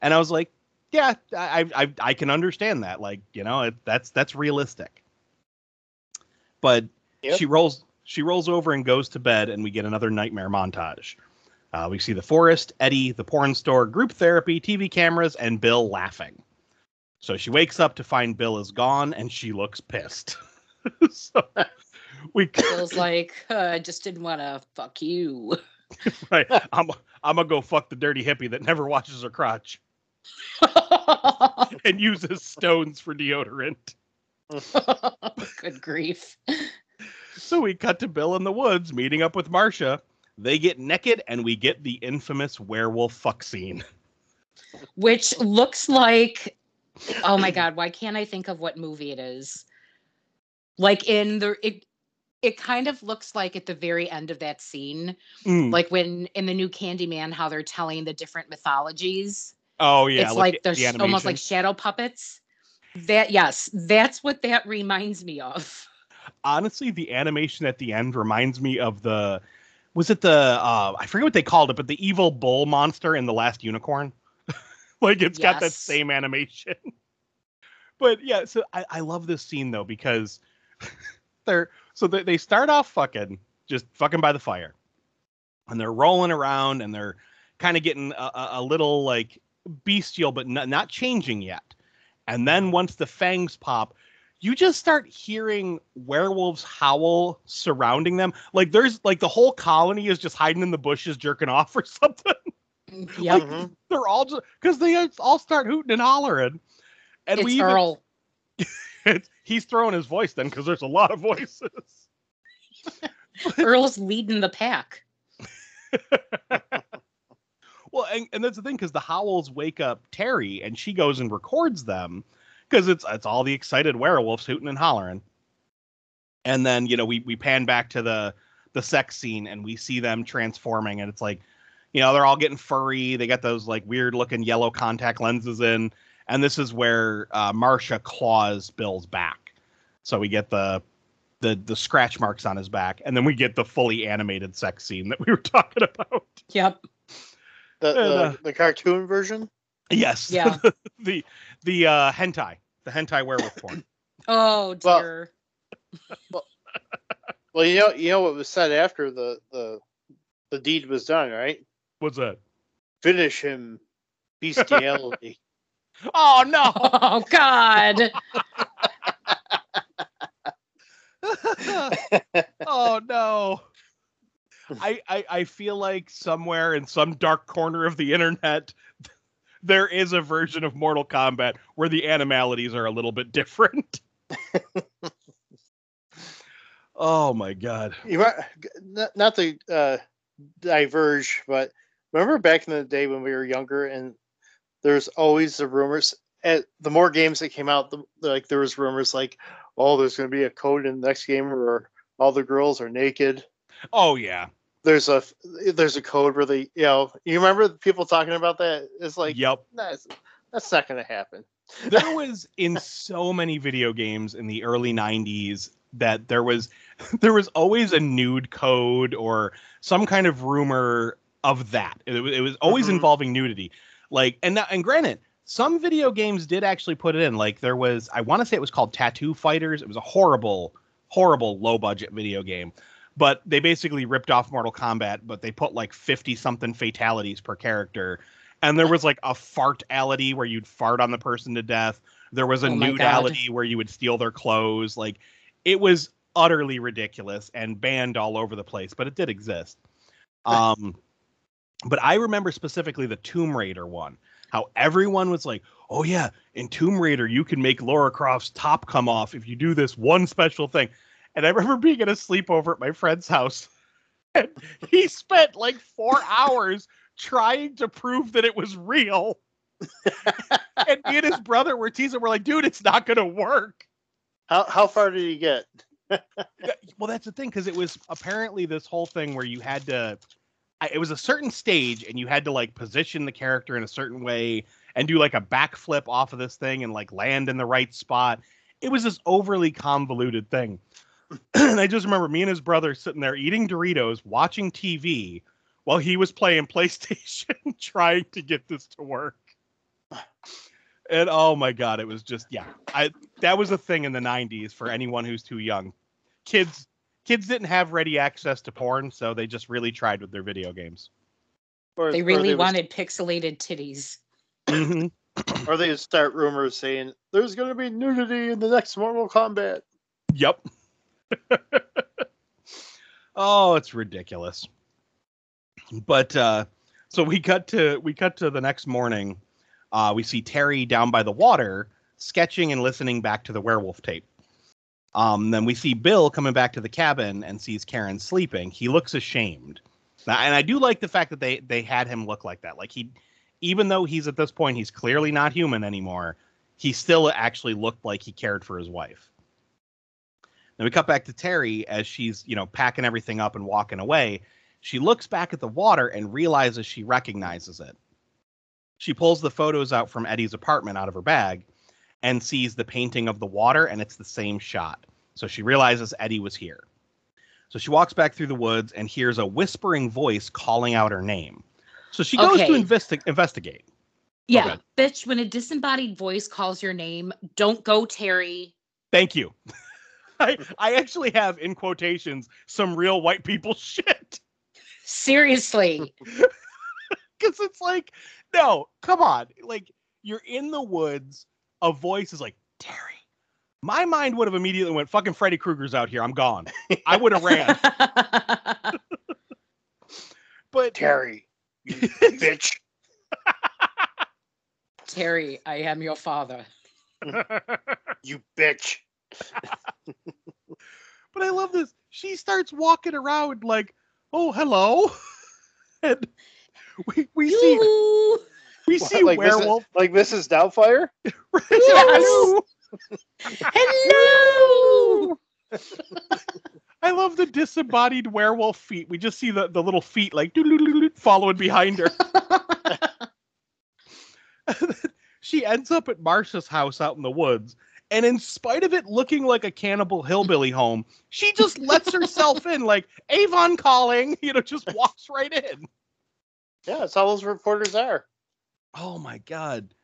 And I was like, yeah, I I I can understand that. Like, you know, it, that's that's realistic. But Yep. she rolls she rolls over and goes to bed, and we get another nightmare montage. Uh, we see the forest, Eddie, the porn store, group therapy, TV cameras, and Bill laughing. So she wakes up to find Bill is gone, and she looks pissed. *laughs* so we *laughs* Feels *laughs* like uh, I just didn't want to fuck you. *laughs* right. I'm I'm gonna go fuck the dirty hippie that never washes her crotch and uses stones for deodorant. Good grief. So we cut to Bill in the woods meeting up with Marsha. They get naked, and we get the infamous werewolf fuck scene. Which looks like, oh my god, why can't I think of what movie it is? Like in the it, it kind of looks like at the very end of that scene, Mm. like when in the new Candyman, how they're telling the different mythologies. Oh yeah, it's like the, the, the almost like shadow puppets. That yes, that's what that reminds me of. *laughs* honestly, the animation at the end reminds me of the was it the uh I forget what they called it, but the evil bull monster in the last unicorn. *laughs* like it's got that same animation. *laughs* but yeah, so I, I love this scene though because they're so they, they start off fucking just fucking by the fire. And they're rolling around and they're kind of getting a, a, a little like bestial, but not, not changing yet. And then once the fangs pop, you just start hearing werewolves howl surrounding them. Like there's like the whole colony is just hiding in the bushes, jerking *laughs* off or something. Yep. Mhm. They're all just because they all start hooting and hollering. And it's we even, Earl. *laughs* it's- he's throwing his voice then because there's a lot of voices. *laughs* Earl's leading the pack. *laughs* Well, and, and that's the thing because the howls wake up Terry and she goes and records them because it's it's all the excited werewolves hooting and hollering. And then you know we we pan back to the the sex scene and we see them transforming and it's like you know they're all getting furry. They got those like weird looking yellow contact lenses in, and this is where uh, Marsha claws Bill's back. So we get the the the scratch marks on his back, and then we get the fully animated sex scene that we were *laughs* talking about. Yep. The the, uh, the cartoon version. Yes. *laughs* Yeah. the the uh, hentai, the hentai werewolf porn. *coughs* Oh Well- dear. Well, you know, you know what was said after the the the deed was done, right? What's that? Finish him, bestiality. Oh no! *laughs* Oh God. *laughs* oh no! I, I I feel like somewhere in some dark corner of the internet, *laughs* there is a version of Mortal Kombat where the animalities are a little bit different. oh my god! you not, not to uh, diverge, but remember back in the day when we were younger, and there's always the rumors. At the more games that came out, the, like there was rumors like, "Oh, there's going to be a code in the next game where all the girls are naked." Oh yeah. There's a there's a code where they, you know, you remember people talking about that? It's like, yep. that's that's not going to happen. *laughs* there was in so many video games in the early 90s that there was *laughs* there was always a nude code or some kind of rumor of that it, was- it was always Mhm. involving nudity like and now and granted some video games did actually put it in like there was i want to say it was called tattoo fighters it was a horrible horrible low budget video game but they basically ripped off mortal kombat but they put like 50 something fatalities per character and there was like a fartality where you'd fart on the person to death. There was a Oh nudality where you would steal their clothes. Like it was utterly ridiculous and banned all over the place, but it did exist. *laughs* Um, but I remember specifically the Tomb Raider one. How everyone was like, "Oh yeah, in Tomb Raider you can make Laura Croft's top come off if you do this one special thing." And I remember being at a sleepover at my friend's house, *laughs* and he spent like four hours trying to prove that it was real. *laughs* and me and his brother were teasing. We're like, dude, it's not gonna work. How how far did you get? Well, that's the thing because it was apparently this whole thing where you had to. It was a certain stage, and you had to like position the character in a certain way and do like a backflip off of this thing and like land in the right spot. It was this overly convoluted thing. *clears throat* and I just remember me and his brother sitting there eating Doritos, watching TV while he was playing *laughs* PlayStation, trying to get this to work. And oh my god, it was just yeah. I that was a thing in the 90s for anyone who's too young. Kids kids didn't have ready access to porn, so they just really tried with their video games. Or, They really would- wanted pixelated titties. Mhm. or they start rumors saying there's going to be nudity in the next Mortal Kombat. Yep. *laughs* oh, it's ridiculous. But uh so we cut to we cut to the next morning. Uh we see Terry down by the water sketching and listening back to the werewolf tape. Um then we see Bill coming back to the cabin and sees Karen sleeping. He looks ashamed. And I do like the fact that they they had him look like that. Like he even though he's at this point he's clearly not human anymore, he still actually looked like he cared for his wife. Then we cut back to Terry as she's, you know, packing everything up and walking away. She looks back at the water and realizes she recognizes it. She pulls the photos out from Eddie's apartment out of her bag and sees the painting of the water, and it's the same shot. So she realizes Eddie was here. So she walks back through the woods and hears a whispering voice calling out her name. So she goes to investi- investigate. Yeah, Okay. bitch, when a disembodied voice calls your name, don't go Terry. Thank you. *laughs* I, I actually have in quotations some real white people *laughs* shit. Seriously. *laughs* because it's like, no, come on. Like, you're in the woods. A voice is like, Terry. My mind would have immediately went, fucking Freddy Krueger's out here. I'm gone. I would have ran. *laughs* But Terry, you *laughs* bitch. Terry, I am your father. You bitch. *laughs* but I love this. She starts walking around like, oh, hello. and we, we see Yoo-hoo. we see like werewolf. Mrs. like Mrs. Doubtfire. *laughs* Yes. Hello. I love the disembodied werewolf feet. We just see the, the little feet like following behind her. *laughs* she ends up at Marsha's house out in the woods. And in spite of it looking like a cannibal hillbilly home, she just lets herself in, like Avon calling, you know, just walks right in. Yeah, that's all those reporters are. Oh my god.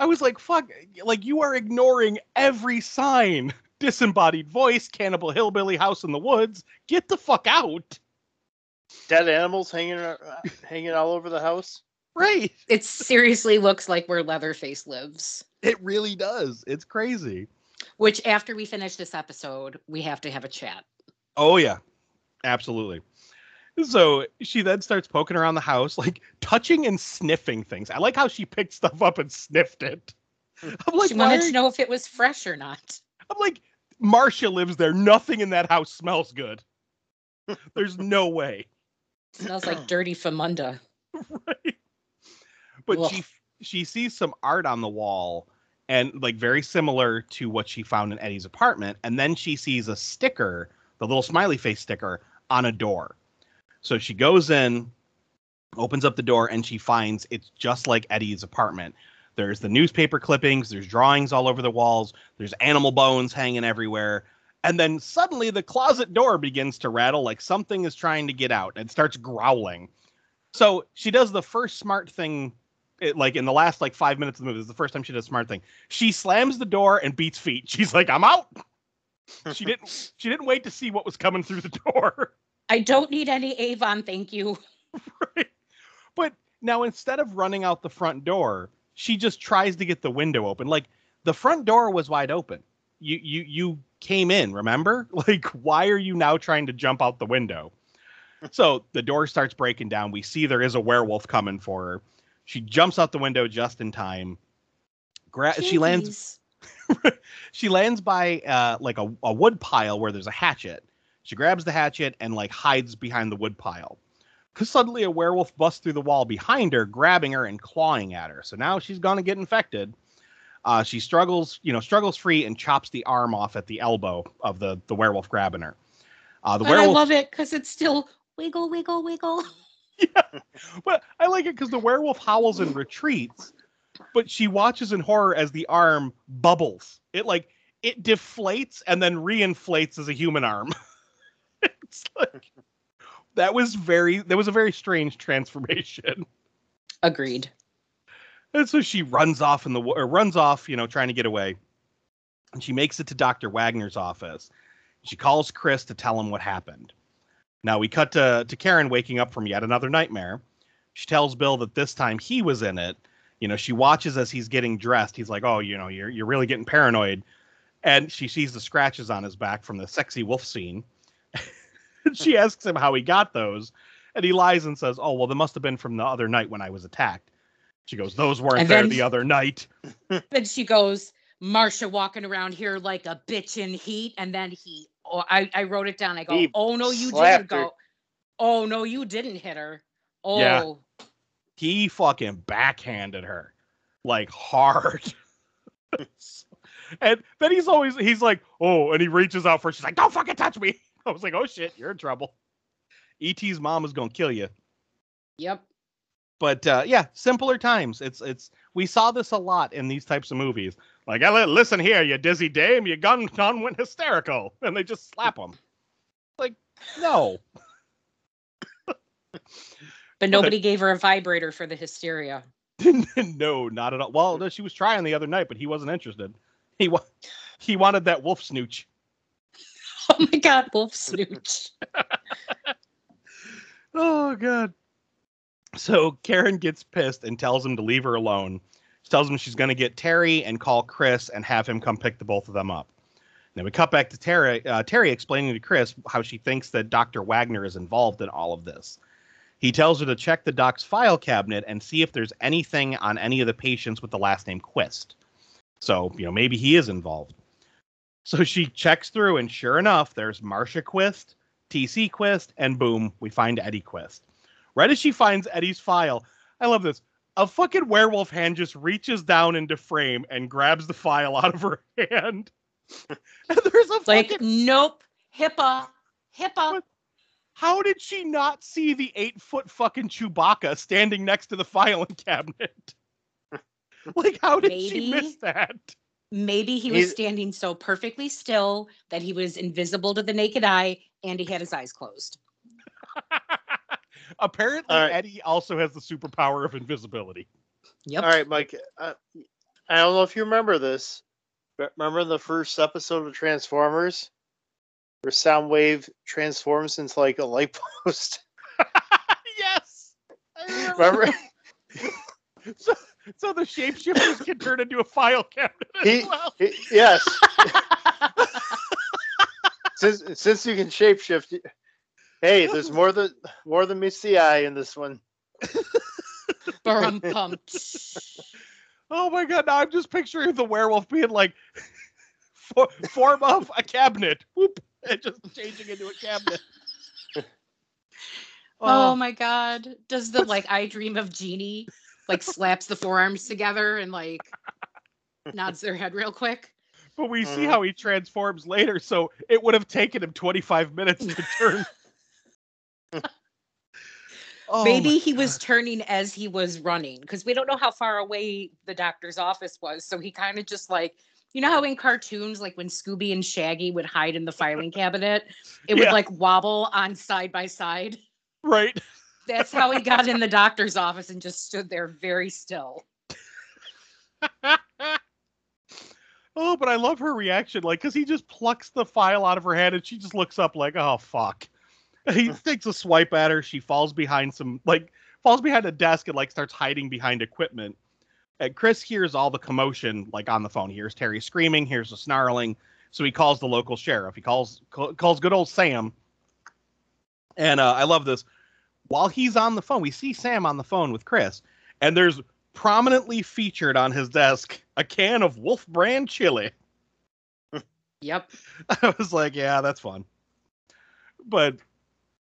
I was like, fuck, like you are ignoring every sign. *laughs* Disembodied voice, cannibal hillbilly house in the woods. Get the fuck out. Dead animals hanging uh, hanging all over the house. Right. It seriously looks like where Leatherface lives. It really does. It's crazy. Which, after we finish this episode, we have to have a chat. Oh yeah. Absolutely. So she then starts poking around the house, like touching and sniffing things. I like how she picked stuff up and sniffed it. I'm like, she wanted to know if it was fresh or not. I'm like, Marsha lives there. Nothing in that house smells good. There's no way. smells like dirty famunda. *laughs* right. But Ugh. she she sees some art on the wall and like very similar to what she found in Eddie's apartment and then she sees a sticker, the little smiley face sticker on a door. So she goes in, opens up the door and she finds it's just like Eddie's apartment. There's the newspaper clippings, there's drawings all over the walls, there's animal bones hanging everywhere. And then suddenly the closet door begins to rattle like something is trying to get out and starts growling. So she does the first smart thing, it, like in the last like five minutes of the movie. This is the first time she does a smart thing. She slams the door and beats feet. She's like, "I'm out." *laughs* She didn't. She didn't wait to see what was coming through the door. I don't need any Avon, thank you. *laughs* right? But now instead of running out the front door, she just tries to get the window open. Like the front door was wide open. You you you came in, remember? *laughs* Like why are you now trying to jump out the window? *laughs* So the door starts breaking down. We see there is a werewolf coming for her. She jumps out the window just in time. Gra- she lands she lands by uh, like a, a wood pile where there's a hatchet. She grabs the hatchet and like hides behind the wood pile. Because suddenly a werewolf busts through the wall behind her, grabbing her and clawing at her. So now she's gonna get infected. Uh, she struggles, you know, struggles free and chops the arm off at the elbow of the the werewolf grabbing her. Uh, the But I werewolf, love it because it's still wiggle, wiggle, wiggle. Yeah, *laughs* *laughs* but I like it because the werewolf howls and retreats, but she watches in horror as the arm bubbles. It like it deflates and then reinflates as a human arm. *laughs* it's like that was very that was a very strange transformation. Agreed. And so she runs off in the or runs off, you know, trying to get away. And she makes it to Dr. Wagner's office. She calls Chris to tell him what happened. Now we cut to, to Karen waking up from yet another nightmare. She tells Bill that this time he was in it. You know, she watches as he's getting dressed. He's like, "Oh, you know, you're you're really getting paranoid." And she sees the scratches on his back from the sexy wolf scene. *laughs* she asks him how he got those, and he lies and says, "Oh, well, they must have been from the other night when I was attacked." She goes, "Those weren't And there then- the other night." *laughs* Then she goes, Marsha walking around here like a bitch in heat. And then he, oh, I, I wrote it down. I go, He oh, no, you didn't her. go. Oh, no, you didn't hit her. Oh, Yeah. he fucking backhanded her like hard. *laughs* and then he's always he's like, oh, and he reaches out for her. She's like, don't fucking touch me. *laughs* I was like, oh shit, you're in trouble. ET's mom is gonna kill you. yep. But uh, yeah, simpler times. It's it's we saw this a lot in these types of movies. Like, "I listen here, you dizzy dame, you gun gun went hysterical, and they just slap them. Like, no, *laughs* But nobody gave her a vibrator for the hysteria. *laughs* no, not at all. Well, no, she was trying the other night, but he wasn't interested. He wa- he wanted that wolf snooch. *laughs* Oh my God, Wolf Snooch. *laughs* Oh god. So Karen gets pissed and tells him to leave her alone. She tells him she's going to get Terry and call Chris and have him come pick the both of them up. Then we cut back to Terry, uh, Terry explaining to Chris how she thinks that Dr. Wagner is involved in all of this. He tells her to check the doc's file cabinet and see if there's anything on any of the patients with the last name Quist. So, you know, maybe he is involved. So she checks through, and sure enough, there's Marsha Quist, TC Quist, and boom, we find Eddie Quist. Right as she finds Eddie's file, I love this. A fucking werewolf hand just reaches down into frame and grabs the file out of her *laughs* hand. *laughs* and there's a Like, fucking. nope. HIPAA. HIPAA. How did she not see the eight foot fucking Chewbacca standing next to the filing *laughs* cabinet? like, how did she miss that? Maybe he was He's- standing so perfectly still that he was invisible to the naked eye and he had his eyes closed. *laughs* Apparently, All right. Eddie also has the superpower of invisibility. Yep. All right, Mike. Uh, I don't know if you remember this, but remember the first episode of Transformers, where Soundwave transforms into like a light post. *laughs* yes. Remember. remember? *laughs* So, so the shapeshifters can turn into a file cabinet as He- well. He- yes. *laughs* since since you can shapeshift, hey, there's more than more than meets the eye in this one. *laughs* Brum pum. Oh my god! Now I'm just picturing the werewolf being like, for, form of a cabinet, whoop, and just changing into a cabinet. Oh my god. Does the like I dream of Jeannie like slaps the forearms together and like nods their head real quick? But we see Mhm. how he transforms later, so it would have taken him 25 minutes to turn. *laughs* Oh Maybe my he was turning as he was running because we don't know how far away the doctor's office was. So he kind of just like, you know how in cartoons, like when Scooby and Shaggy would hide in the filing cabinet, it would Yeah. like wobble on side by side. right. That's how he got in the doctor's office and just stood there very still. *laughs* oh, but I love her reaction, like, because he just plucks the file out of her hand and she just looks up, like, oh, fuck. *laughs* He takes a swipe at her. She falls behind some, like, falls behind a desk and, like, starts hiding behind equipment. And Chris hears all the commotion, like, on the phone. He hears Terry screaming, hears the snarling. So he calls the local sheriff. He calls calls good old Sam. And uh, I love this. While he's on the phone, we see Sam on the phone with Chris, and there's prominently featured on his desk a can of Wolf brand chili. *laughs* Yep. *laughs* I was like, yeah, that's fun. But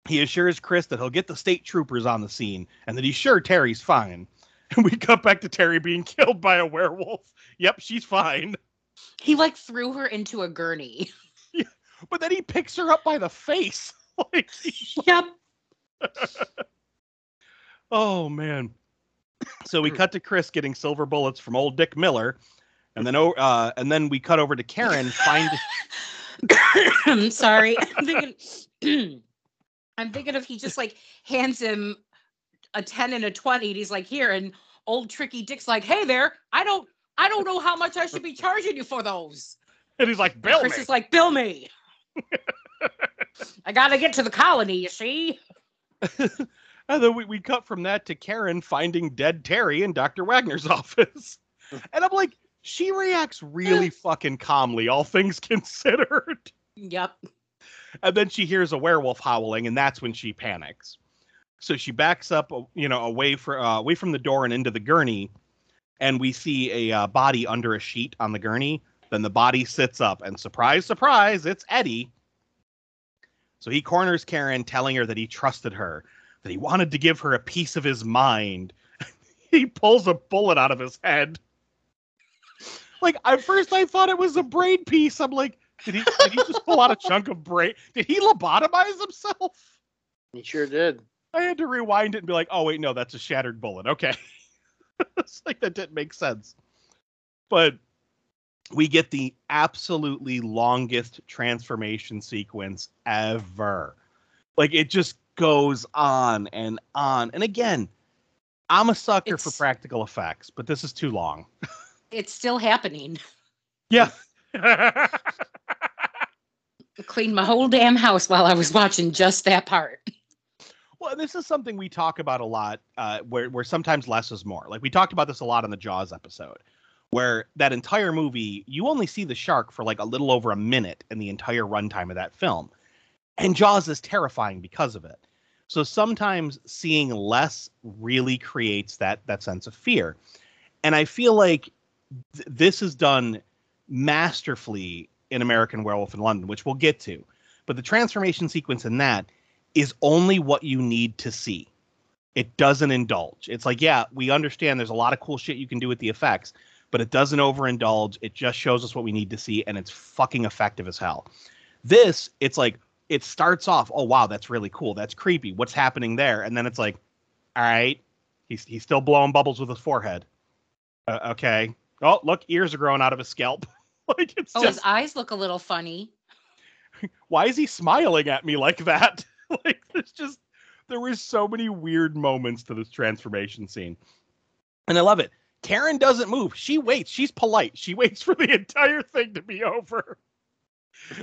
he assures Chris that he'll get the state troopers on the scene and that he's sure Terry's fine. *laughs* And we cut back to Terry being killed by a werewolf. Yep, she's fine. He like threw her into a gurney. yeah, But then he picks her up by the face. like, Yep. *laughs* oh man. So we cut to Chris getting silver bullets from old Dick Miller, and then uh, and then we cut over to Karen find *coughs* I'm sorry. I'm thinking *clears throat* I'm thinking if he just like hands him a 10 and a 20 and he's like, here, and old tricky Dick's like, hey there, I don't I don't know how much I should be charging you for those. and he's like, Bill Chris me. is like, bill me. *laughs* I gotta get to the colony, you see? *laughs* And then we, we cut from that to Karen finding dead Terry in Dr. Wagner's *laughs* office. And I'm like, she reacts really *laughs* fucking calmly, all things considered. Yep. And then she hears a werewolf howling, and that's when she panics. So she backs up, uh, you know, away for uh, away from the door and into the gurney, and we see a uh, body under a sheet on the gurney. Then the body sits up, and surprise, surprise, it's Eddie. So he corners Karen, telling her that he trusted her, that he wanted to give her a piece of his mind. *laughs* he pulls a bullet out of his head. Like at first, I thought it was a brain piece. I'm like, did he? Did he just pull out a chunk of brain? Did he lobotomize himself? He sure did. I had to rewind it and be like, oh wait, no, that's a shattered bullet. Okay, *laughs* it's like that didn't make sense. But we get the absolutely longest transformation sequence ever. Like it just goes on and on. And again, I'm a sucker for practical effects, but this is too long. It's still happening. Yeah. *laughs* Cleaned my whole damn house while I was watching just that part. Well, this is something we talk about a lot, uh, where where sometimes less is more. Like we talked about this a lot on the Jaws episode, where that entire movie you only see the shark for like a little over a minute in the entire runtime of that film, and Jaws is terrifying because of it. So sometimes seeing less really creates that that sense of fear, and I feel like th- this is done masterfully in American Werewolf in London, which we'll get to. But the transformation sequence in that is only what you need to see. It doesn't indulge. It's like, yeah, we understand there's a lot of cool shit you can do with the effects, but it doesn't overindulge. It just shows us what we need to see, and it's fucking effective as hell. This, it's like, it starts off, oh wow, that's really cool. That's creepy. What's happening there? And then it's like, all right, he's he's still blowing bubbles with his forehead. Uh, okay. Oh, look, ears are growing out of his scalp. *laughs* like it's Oh, just his eyes look a little funny. *laughs* why is he smiling at me like that? *laughs* like there's just there were so many weird moments to this transformation scene. And I love it. Karen doesn't move. She waits. She's polite. She waits for the entire thing to be over.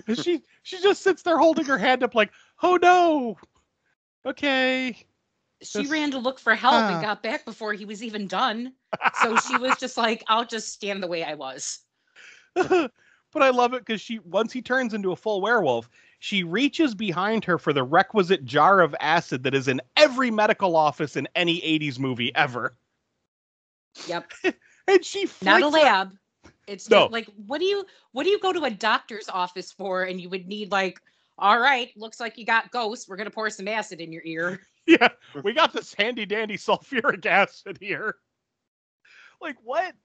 And *laughs* she she just sits there holding her hand up like, "Oh no." Okay. She Just- ran to look for help Ah. and got back before he was even done. So she was just like, I'll just stand the way I was. *laughs* but I love it because she once he turns into a full werewolf, she reaches behind her for the requisite jar of acid that is in every medical office in any 80s movie ever. Yep. *laughs* And she Not a lab. It's No. like what do you what do you go to a doctor's office for and you would need like all right, looks like you got ghosts. We're gonna pour some acid in your ear. *laughs* *laughs* Yeah, we got this handy dandy sulfuric acid here. Like what?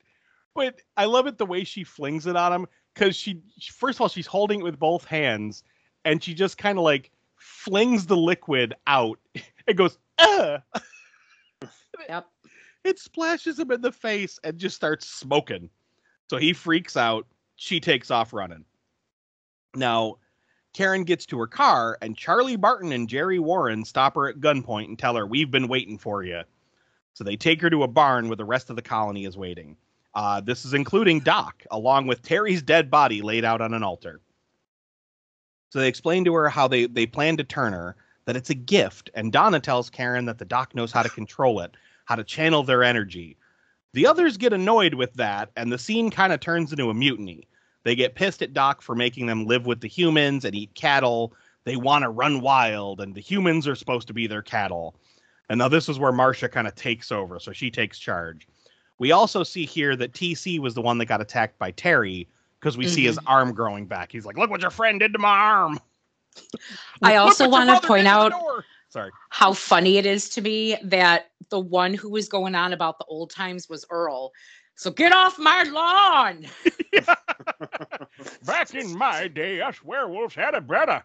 But I love it the way she flings it on him because she, first of all, she's holding it with both hands and she just kind of like flings the liquid out. It goes, uh, Yep. It splashes him in the face and just starts smoking. So he freaks out. She takes off running. Now, Karen gets to her car, and Charlie Barton and Jerry Warren stop her at gunpoint and tell her, We've been waiting for you. So they take her to a barn where the rest of the colony is waiting. Uh, this is including Doc, along with Terry's dead body laid out on an altar. So they explain to her how they, they plan to turn her, that it's a gift, and Donna tells Karen that the Doc knows how to control it, how to channel their energy. The others get annoyed with that, and the scene kind of turns into a mutiny. They get pissed at Doc for making them live with the humans and eat cattle. They want to run wild, and the humans are supposed to be their cattle. And now this is where Marsha kind of takes over, so she takes charge. We also see here that TC was the one that got attacked by Terry because we see his mm-hmm. arm growing back. He's like, "Look what your friend did to my arm." I also want to point did to the out door." Sorry. how funny it is to me that the one who was going on about the old times was Erle. So get off my lawn. *laughs* Back in my day, us werewolves had a brother.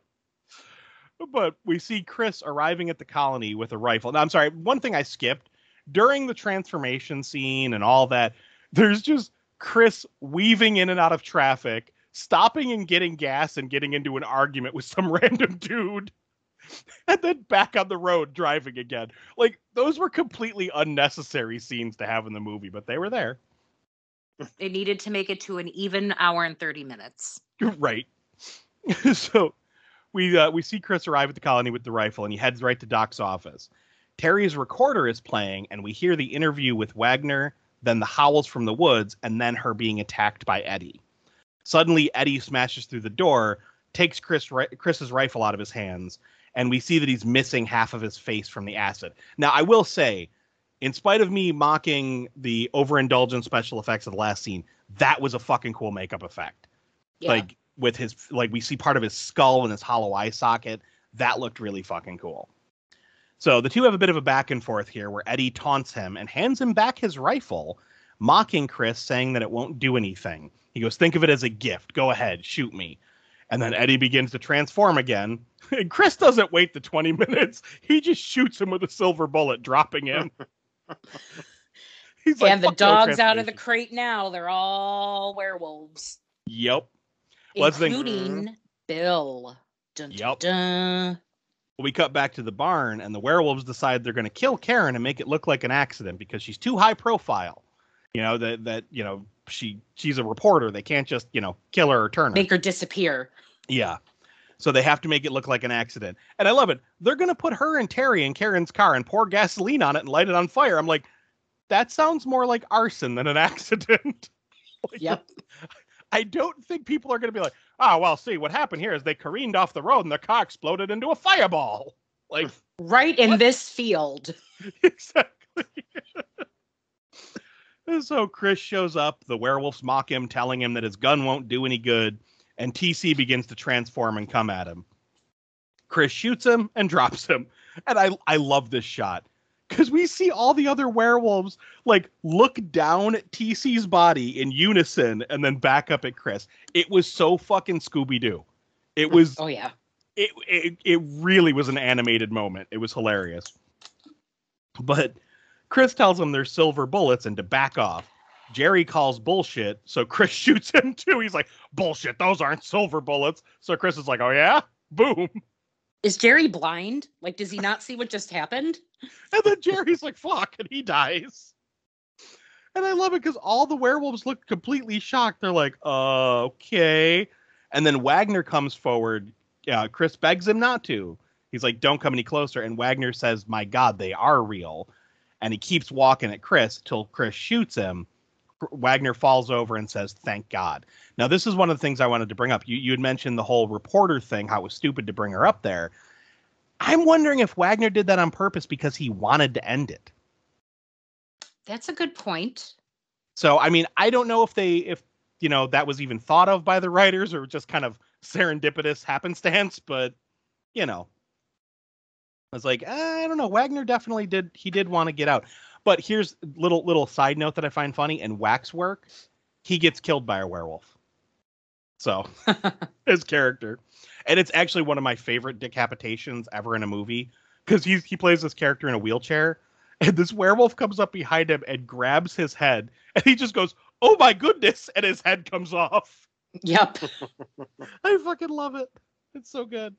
*laughs* but we see Chris arriving at the colony with a rifle. Now, I'm sorry, one thing I skipped during the transformation scene and all that, there's just Chris weaving in and out of traffic, stopping and getting gas and getting into an argument with some *laughs* random dude. *laughs* And then back on the road driving again. Like, those were completely unnecessary scenes to have in the movie, but they were there. It needed to make it to an even hour and 30 minutes. *laughs* right. *laughs* so we uh, we see Chris arrive at the colony with the rifle, and he heads right to Doc's office. Terry's recorder is playing, and we hear the interview with Waggner, then the howls from the woods, and then her being attacked by Eddie. Suddenly, Eddie smashes through the door, takes Chris ri- Chris's rifle out of his hands, and we see that he's missing half of his face from the acid. Now, I will say, in spite of me mocking the overindulgent special effects of the last scene, that was a fucking cool makeup effect. Yeah. like with his like we see part of his skull and his hollow eye socket. That looked really fucking cool. So the two have a bit of a back and forth here where eddie taunts him and hands him back his rifle mocking chris saying that it won't do anything. He goes think of it as a gift. Go ahead. Shoot me and then eddie begins to transform again *laughs* and chris doesn't wait the 20 minutes he just shoots him with a silver bullet dropping him *laughs* He's like, and the "Fuck no dogs out of the crate now, they're all werewolves, yep Well, that's the thing- including Bill. Dun, dun, Yep. dun. we cut back to the barn and the werewolves decide they're going to kill Karen and make it look like an accident because she's too high profile. You know that that you know she she's a reporter. They can't just you know kill her or turn her. Make her disappear. yeah. So they have to make it look like an accident. And I love it. They're going to put her and Terry in Karen's car and pour gasoline on it and light it on fire. I'm like, that sounds more like arson than an *laughs* accident. Like, Yep. *laughs* I don't think people are going to be like, oh, well, see, what happened here is they careened off the road and their car exploded into a fireball. Like, Right in What? this field. *laughs* exactly. So Chris shows up. The werewolves mock him, telling him that his gun won't do any good. And TC begins to transform and come at him. Chris shoots him and *laughs* drops him. And I, I love this shot because we see all the other werewolves like look down at TC's body in unison and then back up at Chris. It was so fucking Scooby Doo. It mm, was Oh yeah. it, it it really was an animated moment. It was hilarious. But Chris tells him there's silver bullets and to back off. Jerry calls bullshit, so Chris *laughs* shoots him too. He's like, "Bullshit, those aren't silver bullets." So Chris is like, "Oh yeah, boom." Is Jerry blind? Like, does he not see what just happened? And then Jerry's like, fuck, and he dies. And I love it because all the werewolves look completely shocked. They're like, uh, okay. And then Waggner comes forward. Uh, Chris begs him not to. He's like, don't come any closer. And Waggner says, my God, they are real. And he keeps walking at Chris till Chris shoots him. Waggner falls over and says, thank God. Now, this is one of the things I wanted to bring up. You, you had mentioned the whole reporter thing, how it was stupid to bring her up there. I'm wondering if Waggner did that on purpose because he wanted to end it. That's a good point. So, I mean, I don't know if they, if, you know, that was even thought of by the writers or just kind of *laughs* serendipitous happenstance, but, you know, I was like, eh, I don't know. Waggner definitely did, he did want to get out. But here's little, little side note that I find funny in Waxwork, he gets killed by a werewolf. So, *laughs* his character. And it's actually one of my favorite decapitations ever in a movie because he he plays this character in a wheelchair and this werewolf comes up behind him and grabs his head and he just goes oh my goodness and his head comes off Yep. *laughs* i fucking love it it's so good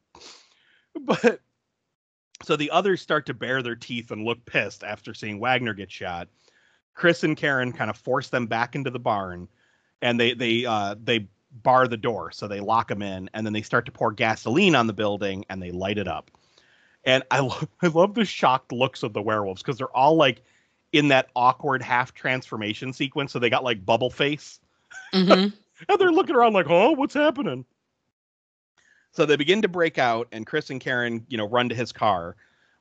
but so the others start to bare their teeth and look pissed after seeing waggner get shot. Chris and karen kind of force them back into the barn and they they uh they bar the door. So they lock them in and then they start to pour gasoline on the building and they light it up. And I *laughs* love I love the shocked looks of the werewolves because they're all like in that awkward half transformation sequence. So they got like bubble face, hmm *laughs* and they're looking around like, "Oh, what's happening?" So they begin to break out, and Chris and Karen, you know, run to his car.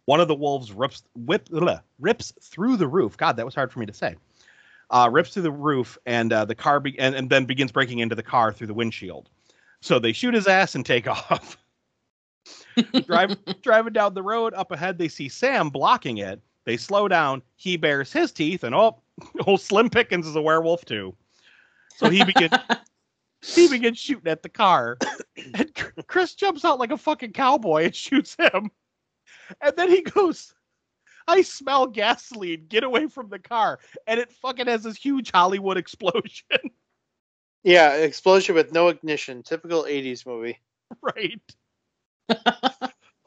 One of the wolves rips whip ugh, rips through the roof. God, that was hard for me to say. Uh, rips through the roof, and uh, the car be- and, and then begins breaking into the car through the windshield. So they shoot his ass and take *laughs* off. Drive, *laughs* driving down the road up ahead, they see Sam blocking it. They slow down. He bares his teeth, and oh, *laughs* old Slim Pickens is a werewolf too. So he begins he begins shooting at the car, *coughs* and Chris jumps out like a fucking cowboy and *laughs* shoots him. And then he goes, "I smell gasoline. Get away from the car!" And it fucking has this huge Hollywood explosion. *laughs* Yeah, explosion with no ignition. Typical 80s movie. *laughs* right.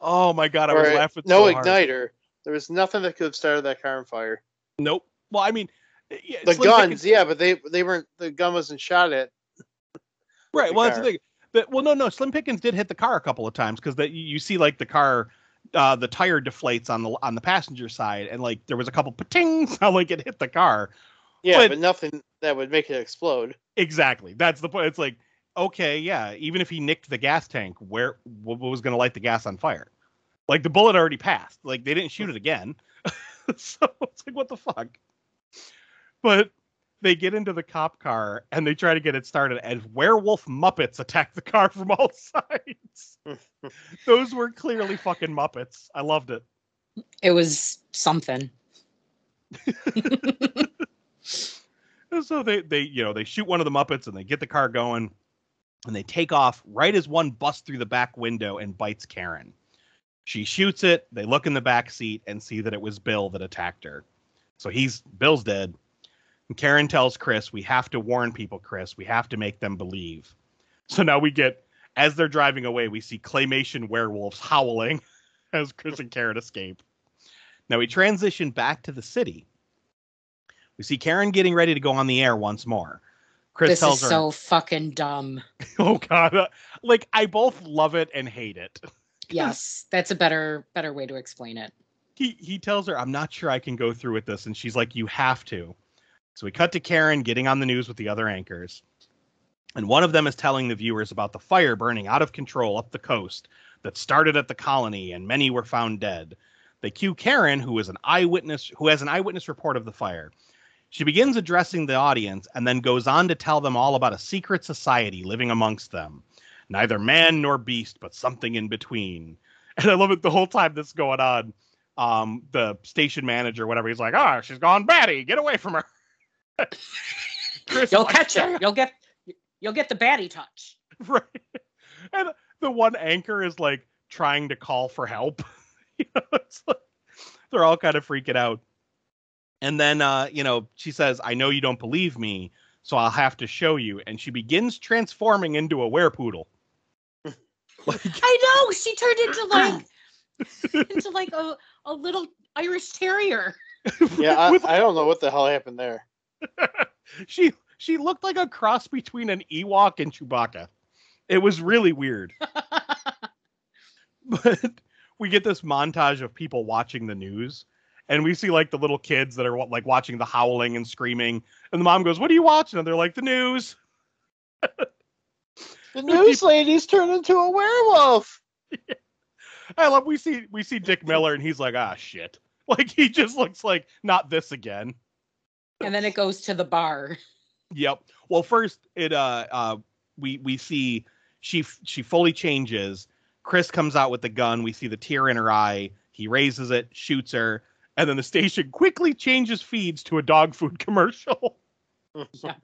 oh my god, I Or was laughing. no so hard. igniter. There was nothing that could have started that car on fire. Nope. Well, I mean, yeah, The guns, Pickens- yeah, but they they weren't. The gun wasn't shot at. Right? the Well, that's the thing. But well, no, no. Slim Pickens did hit the car a couple of times because that you see like the car, uh, the tire deflates on the on the passenger side, and like there was a couple pating sound *laughs* like it hit the car. Yeah, But- but, nothing that would make it explode. Exactly. That's the point. It's like okay, yeah. Even if he nicked the gas tank, where what was going to light the gas on fire? Like the bullet already passed. Like they didn't shoot it again. *laughs* so it's like what the fuck. But they get into the cop car and they try to get it started, and werewolf Muppets attack the car *laughs* from all sides. *laughs* Those were clearly fucking Muppets. I loved it. It was something. *laughs* So they they you know they shoot one of the Muppets and they get the car going, and they take off right as one busts through the back window and bites Karen. She shoots it. They look in the back seat and see that it was Bill that attacked her. So he's Bill's dead. And Karen tells Chris, "We have to warn people, Chris. We have to make them believe." So now we get as they're driving away, we see claymation werewolves howling *laughs* as Chris and Karen escape. Now we transition back to the city. We see Karen getting ready to go on the air once more. Chris this tells is her, so fucking dumb. *laughs* "Oh God!" Like I both love it and hate it. *laughs* Yes, that's a better better way to explain it. He he tells her, "I'm not sure I can go through with this," and she's like, "You have to." So we cut to Karen getting on the news with the other anchors, and one of them is telling the viewers about the fire burning out of control up the coast that started at the colony, and many were found dead. They cue Karen, who is an eyewitness, who has an eyewitness report of the fire. She begins addressing the audience and then goes on to tell them all about a secret society living amongst them. Neither man nor beast, but something in between. *laughs* And I love it the whole time this is going on. Um, the station manager, whatever, he's like, "Ah, she's gone batty. Get away from her." *laughs* Chris You'll like, catch it. You'll get you'll get the baddie touch. *laughs* right. And the one anchor is like trying to call for help. *laughs* you know, it's like they're all kind of freaking out. And then uh, you know, she says, I know you don't believe me, so I'll have to show you. And she begins transforming into a werepoodle. Like, I know she turned into like into like a, a little Irish terrier. Yeah, I, I don't know what the hell happened there. *laughs* she she looked like a cross between an Ewok and Chewbacca. It was really weird. *laughs* but we get this montage of people watching the news and we see like the little kids that are like watching the howling and screaming and the mom goes what are you watching and they're like the news *laughs* The news lady's turned into a werewolf. i love we see we see dick miller and he's like ah shit like he just looks like not this again and then it goes to the bar. Yep. Well, first it uh uh we we see she she fully changes. Chris comes out with the gun. We see the tear in her eye. He raises it, shoots her, and then the station quickly changes feeds to a dog food *laughs* commercial. Yeah.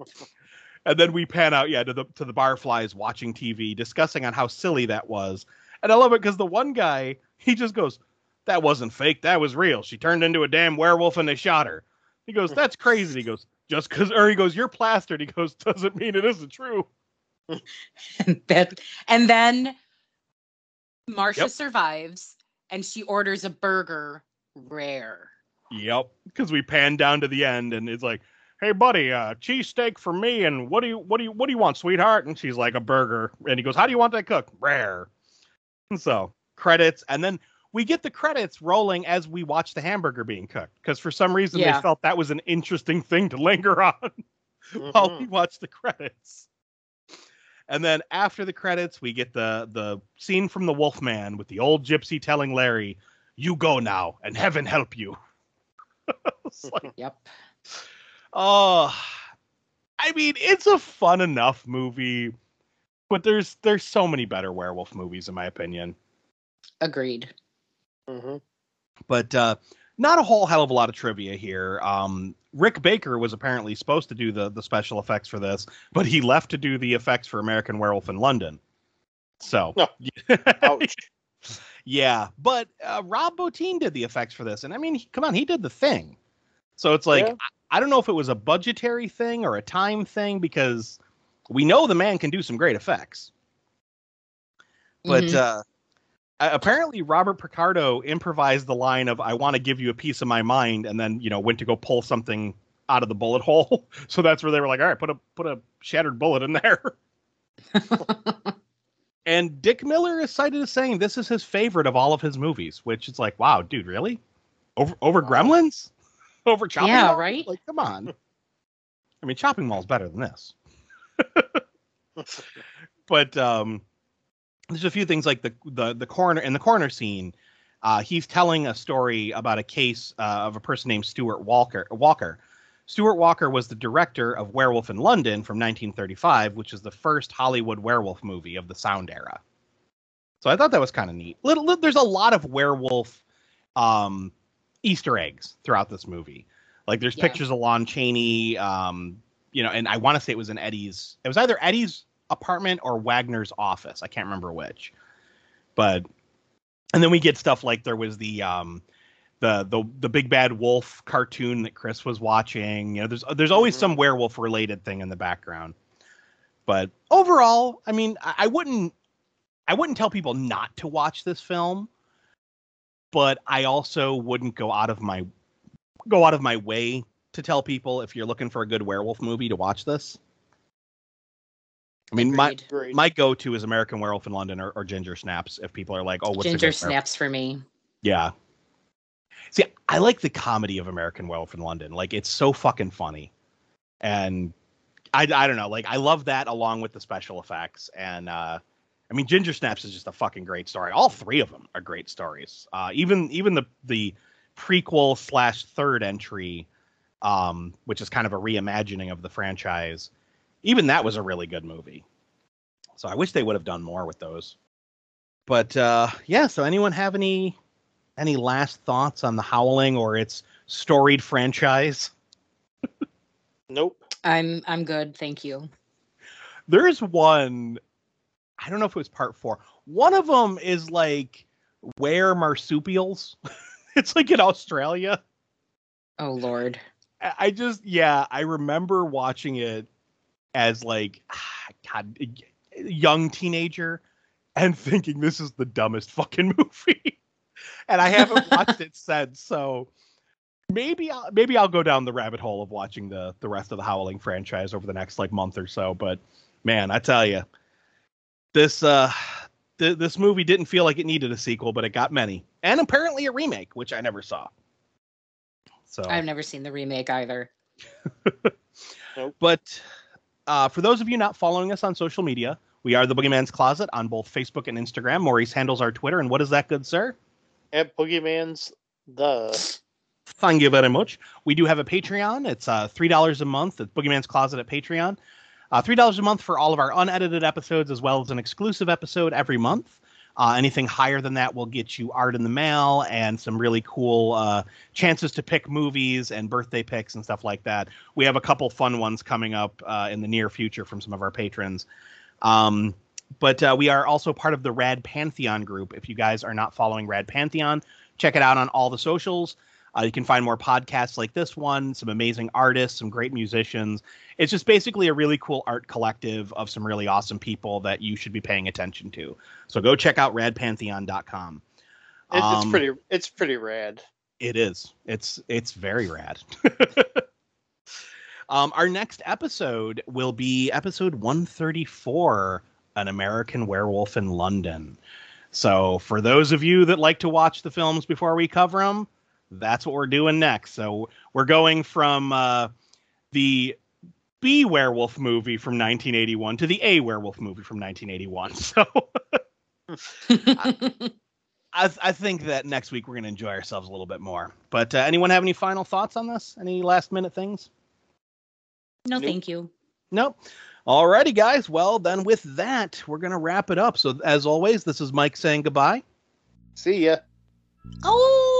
And then we pan out, yeah, to the to the barflies watching TV, discussing on how silly that was. And I love it because the one guy he just goes, "That wasn't fake. That was real. She turned into a damn werewolf and they shot her." He goes, "That's crazy." He goes, "Just because," or he goes, "You're plastered." He goes, *laughs* "Doesn't mean it isn't true." and that and then Marsha Yep. survives and she orders a burger rare. Yep. Because we pan down to the end and it's like, "Hey, buddy, uh, cheesesteak for me, and what do you what do you what do you want, sweetheart?" And she's like, "A burger." And he goes, "How do you want that cooked?" Rare. And so credits, and then we get the credits rolling as we watch the hamburger being cooked because for some reason Yeah. they felt that was an interesting thing to linger *laughs* on while we Mhm. watch the credits. And then after the credits, we get the the scene from the Wolfman with the old gypsy telling Larry, "You go now, and heaven help you." *laughs* Like, *laughs* Yep. oh, I mean, it's a fun enough movie, but there's there's so many better werewolf movies in my opinion. Agreed. Mhm. but uh, not a whole hell of a lot of trivia here. Um, Rick Baker was apparently supposed to do the the special effects for this, but he left to do the effects for American Werewolf in London. So, *laughs* No. Yeah, but uh, Rob Bottin did the effects for this, and I mean, he- come on, he did the thing. So it's like Yeah. I, I don't know if it was a budgetary thing or a time thing because we know the man can do some great effects. But Mhm. uh, a- apparently, Robert Picardo improvised the line of "I want to give you a piece of my mind," and then you know went to go pull something out of the bullet hole. *laughs* So that's where they were like, "All right, put a put a shattered bullet in there." *laughs* And Dick Miller is cited as saying this is his favorite of all of his movies, which is like, wow, dude, really? Over over Gremlins? *laughs* Over Chopping Yeah, Mall? right? Like, come on. I mean, Chopping Mall's better than this. but um there's a few things like the the the coroner in the coroner scene. Uh, he's telling a story about a case uh, of a person named Stuart Walker. Walker. Stuart Walker was the director of Werewolf in London from 1935, which is the first Hollywood werewolf movie of the sound era. So I thought that was kind of neat. Little, little- there's a lot of werewolf um, Easter eggs throughout this movie. Like there's Yeah. pictures of Lon Chaney, um, you know, and I want to say it was in Eddie's. It was either Eddie's apartment or Waggner's office. I can't remember which. But and then we get stuff like there was the um, the the the big bad wolf cartoon that Chris was watching. You know, there's there's always Mhm. some werewolf related thing in the background. But overall, I mean, I, I wouldn't I wouldn't tell people not to watch this film, but I also wouldn't go out of my go out of my way to tell people if you're looking for a good werewolf movie to watch this. I mean, my Agreed. Great. my go-to is American Werewolf in London or, or Ginger Snaps. If people are like, "Oh, what's ginger snaps for me. Yeah. See, I like the comedy of American Werewolf in London. Like, it's so fucking funny, and I, I don't know. Like, I love that along with the special effects. And uh, I mean, Ginger Snaps is just a fucking great story. All three of them are great stories. Uh, even even the the prequel slash third entry, um, which is kind of a reimagining of the franchise. Even that was a really good movie. So I wish they would have done more with those. But uh, yeah, so anyone have any any last thoughts on the Howling or its storied franchise? *laughs* Nope. I'm I'm good, thank you. There is one. I don't know if it was part four. One of them is like where marsupials. *laughs* it's like in Australia. Oh Lord. I I just yeah, I remember watching it as like ah, *sighs* God, young teenager, and *laughs* thinking this is the dumbest fucking *laughs* movie. and I haven't *laughs* watched it since, so maybe I'll, maybe I'll go down the rabbit hole of watching the the rest of the Howling franchise over the next like month or so. But man, I tell you, this uh th- this movie didn't feel like it needed a sequel, but it got many, and apparently a remake, which I never saw. So I've never seen the remake either. nope. But uh, for those of you not following us on social media, we are the Boogeyman's Closet on both Facebook and Instagram. Maurice handles our Twitter, and what is that, good sir? At Boogeyman's the Thank you very much. We do have a Patreon. It's uh, three dollars a month. It's Boogeyman's Closet at Patreon. Uh, three dollars a month for all of our unedited episodes, as well as an exclusive episode every month. Uh, anything higher than that will get you art in the mail and some really cool uh, chances to pick movies and birthday picks and stuff like that. We have a couple fun ones coming up uh, in the near future from some of our patrons. Um, but uh, we are also part of the Rad Pantheon group. If you guys are not following Rad Pantheon, check it out on all the socials. Uh, you can find more podcasts like this one, some amazing artists, some great musicians. It's just basically a really cool art collective of some really awesome people that you should be paying attention to. So go check out radpantheon.com. it, it's Um, pretty it's pretty rad. It is. It's it's very rad. *laughs* *laughs* um, our next episode will be episode 134, An American Werewolf in London. So for those of you that like to watch the films before we cover them, that's what we're doing next. So we're going from uh, the B werewolf movie from 1981 to the A werewolf movie from 1981. *laughs* So I, I think that next week we're going to enjoy ourselves a little bit more. But uh, anyone have any final thoughts on this? Any last minute things? no, Nope. thank you. Nope. Alrighty, guys. Well, then with that, we're going to wrap it up. So, as always, this is Mike saying goodbye. See ya. Oh,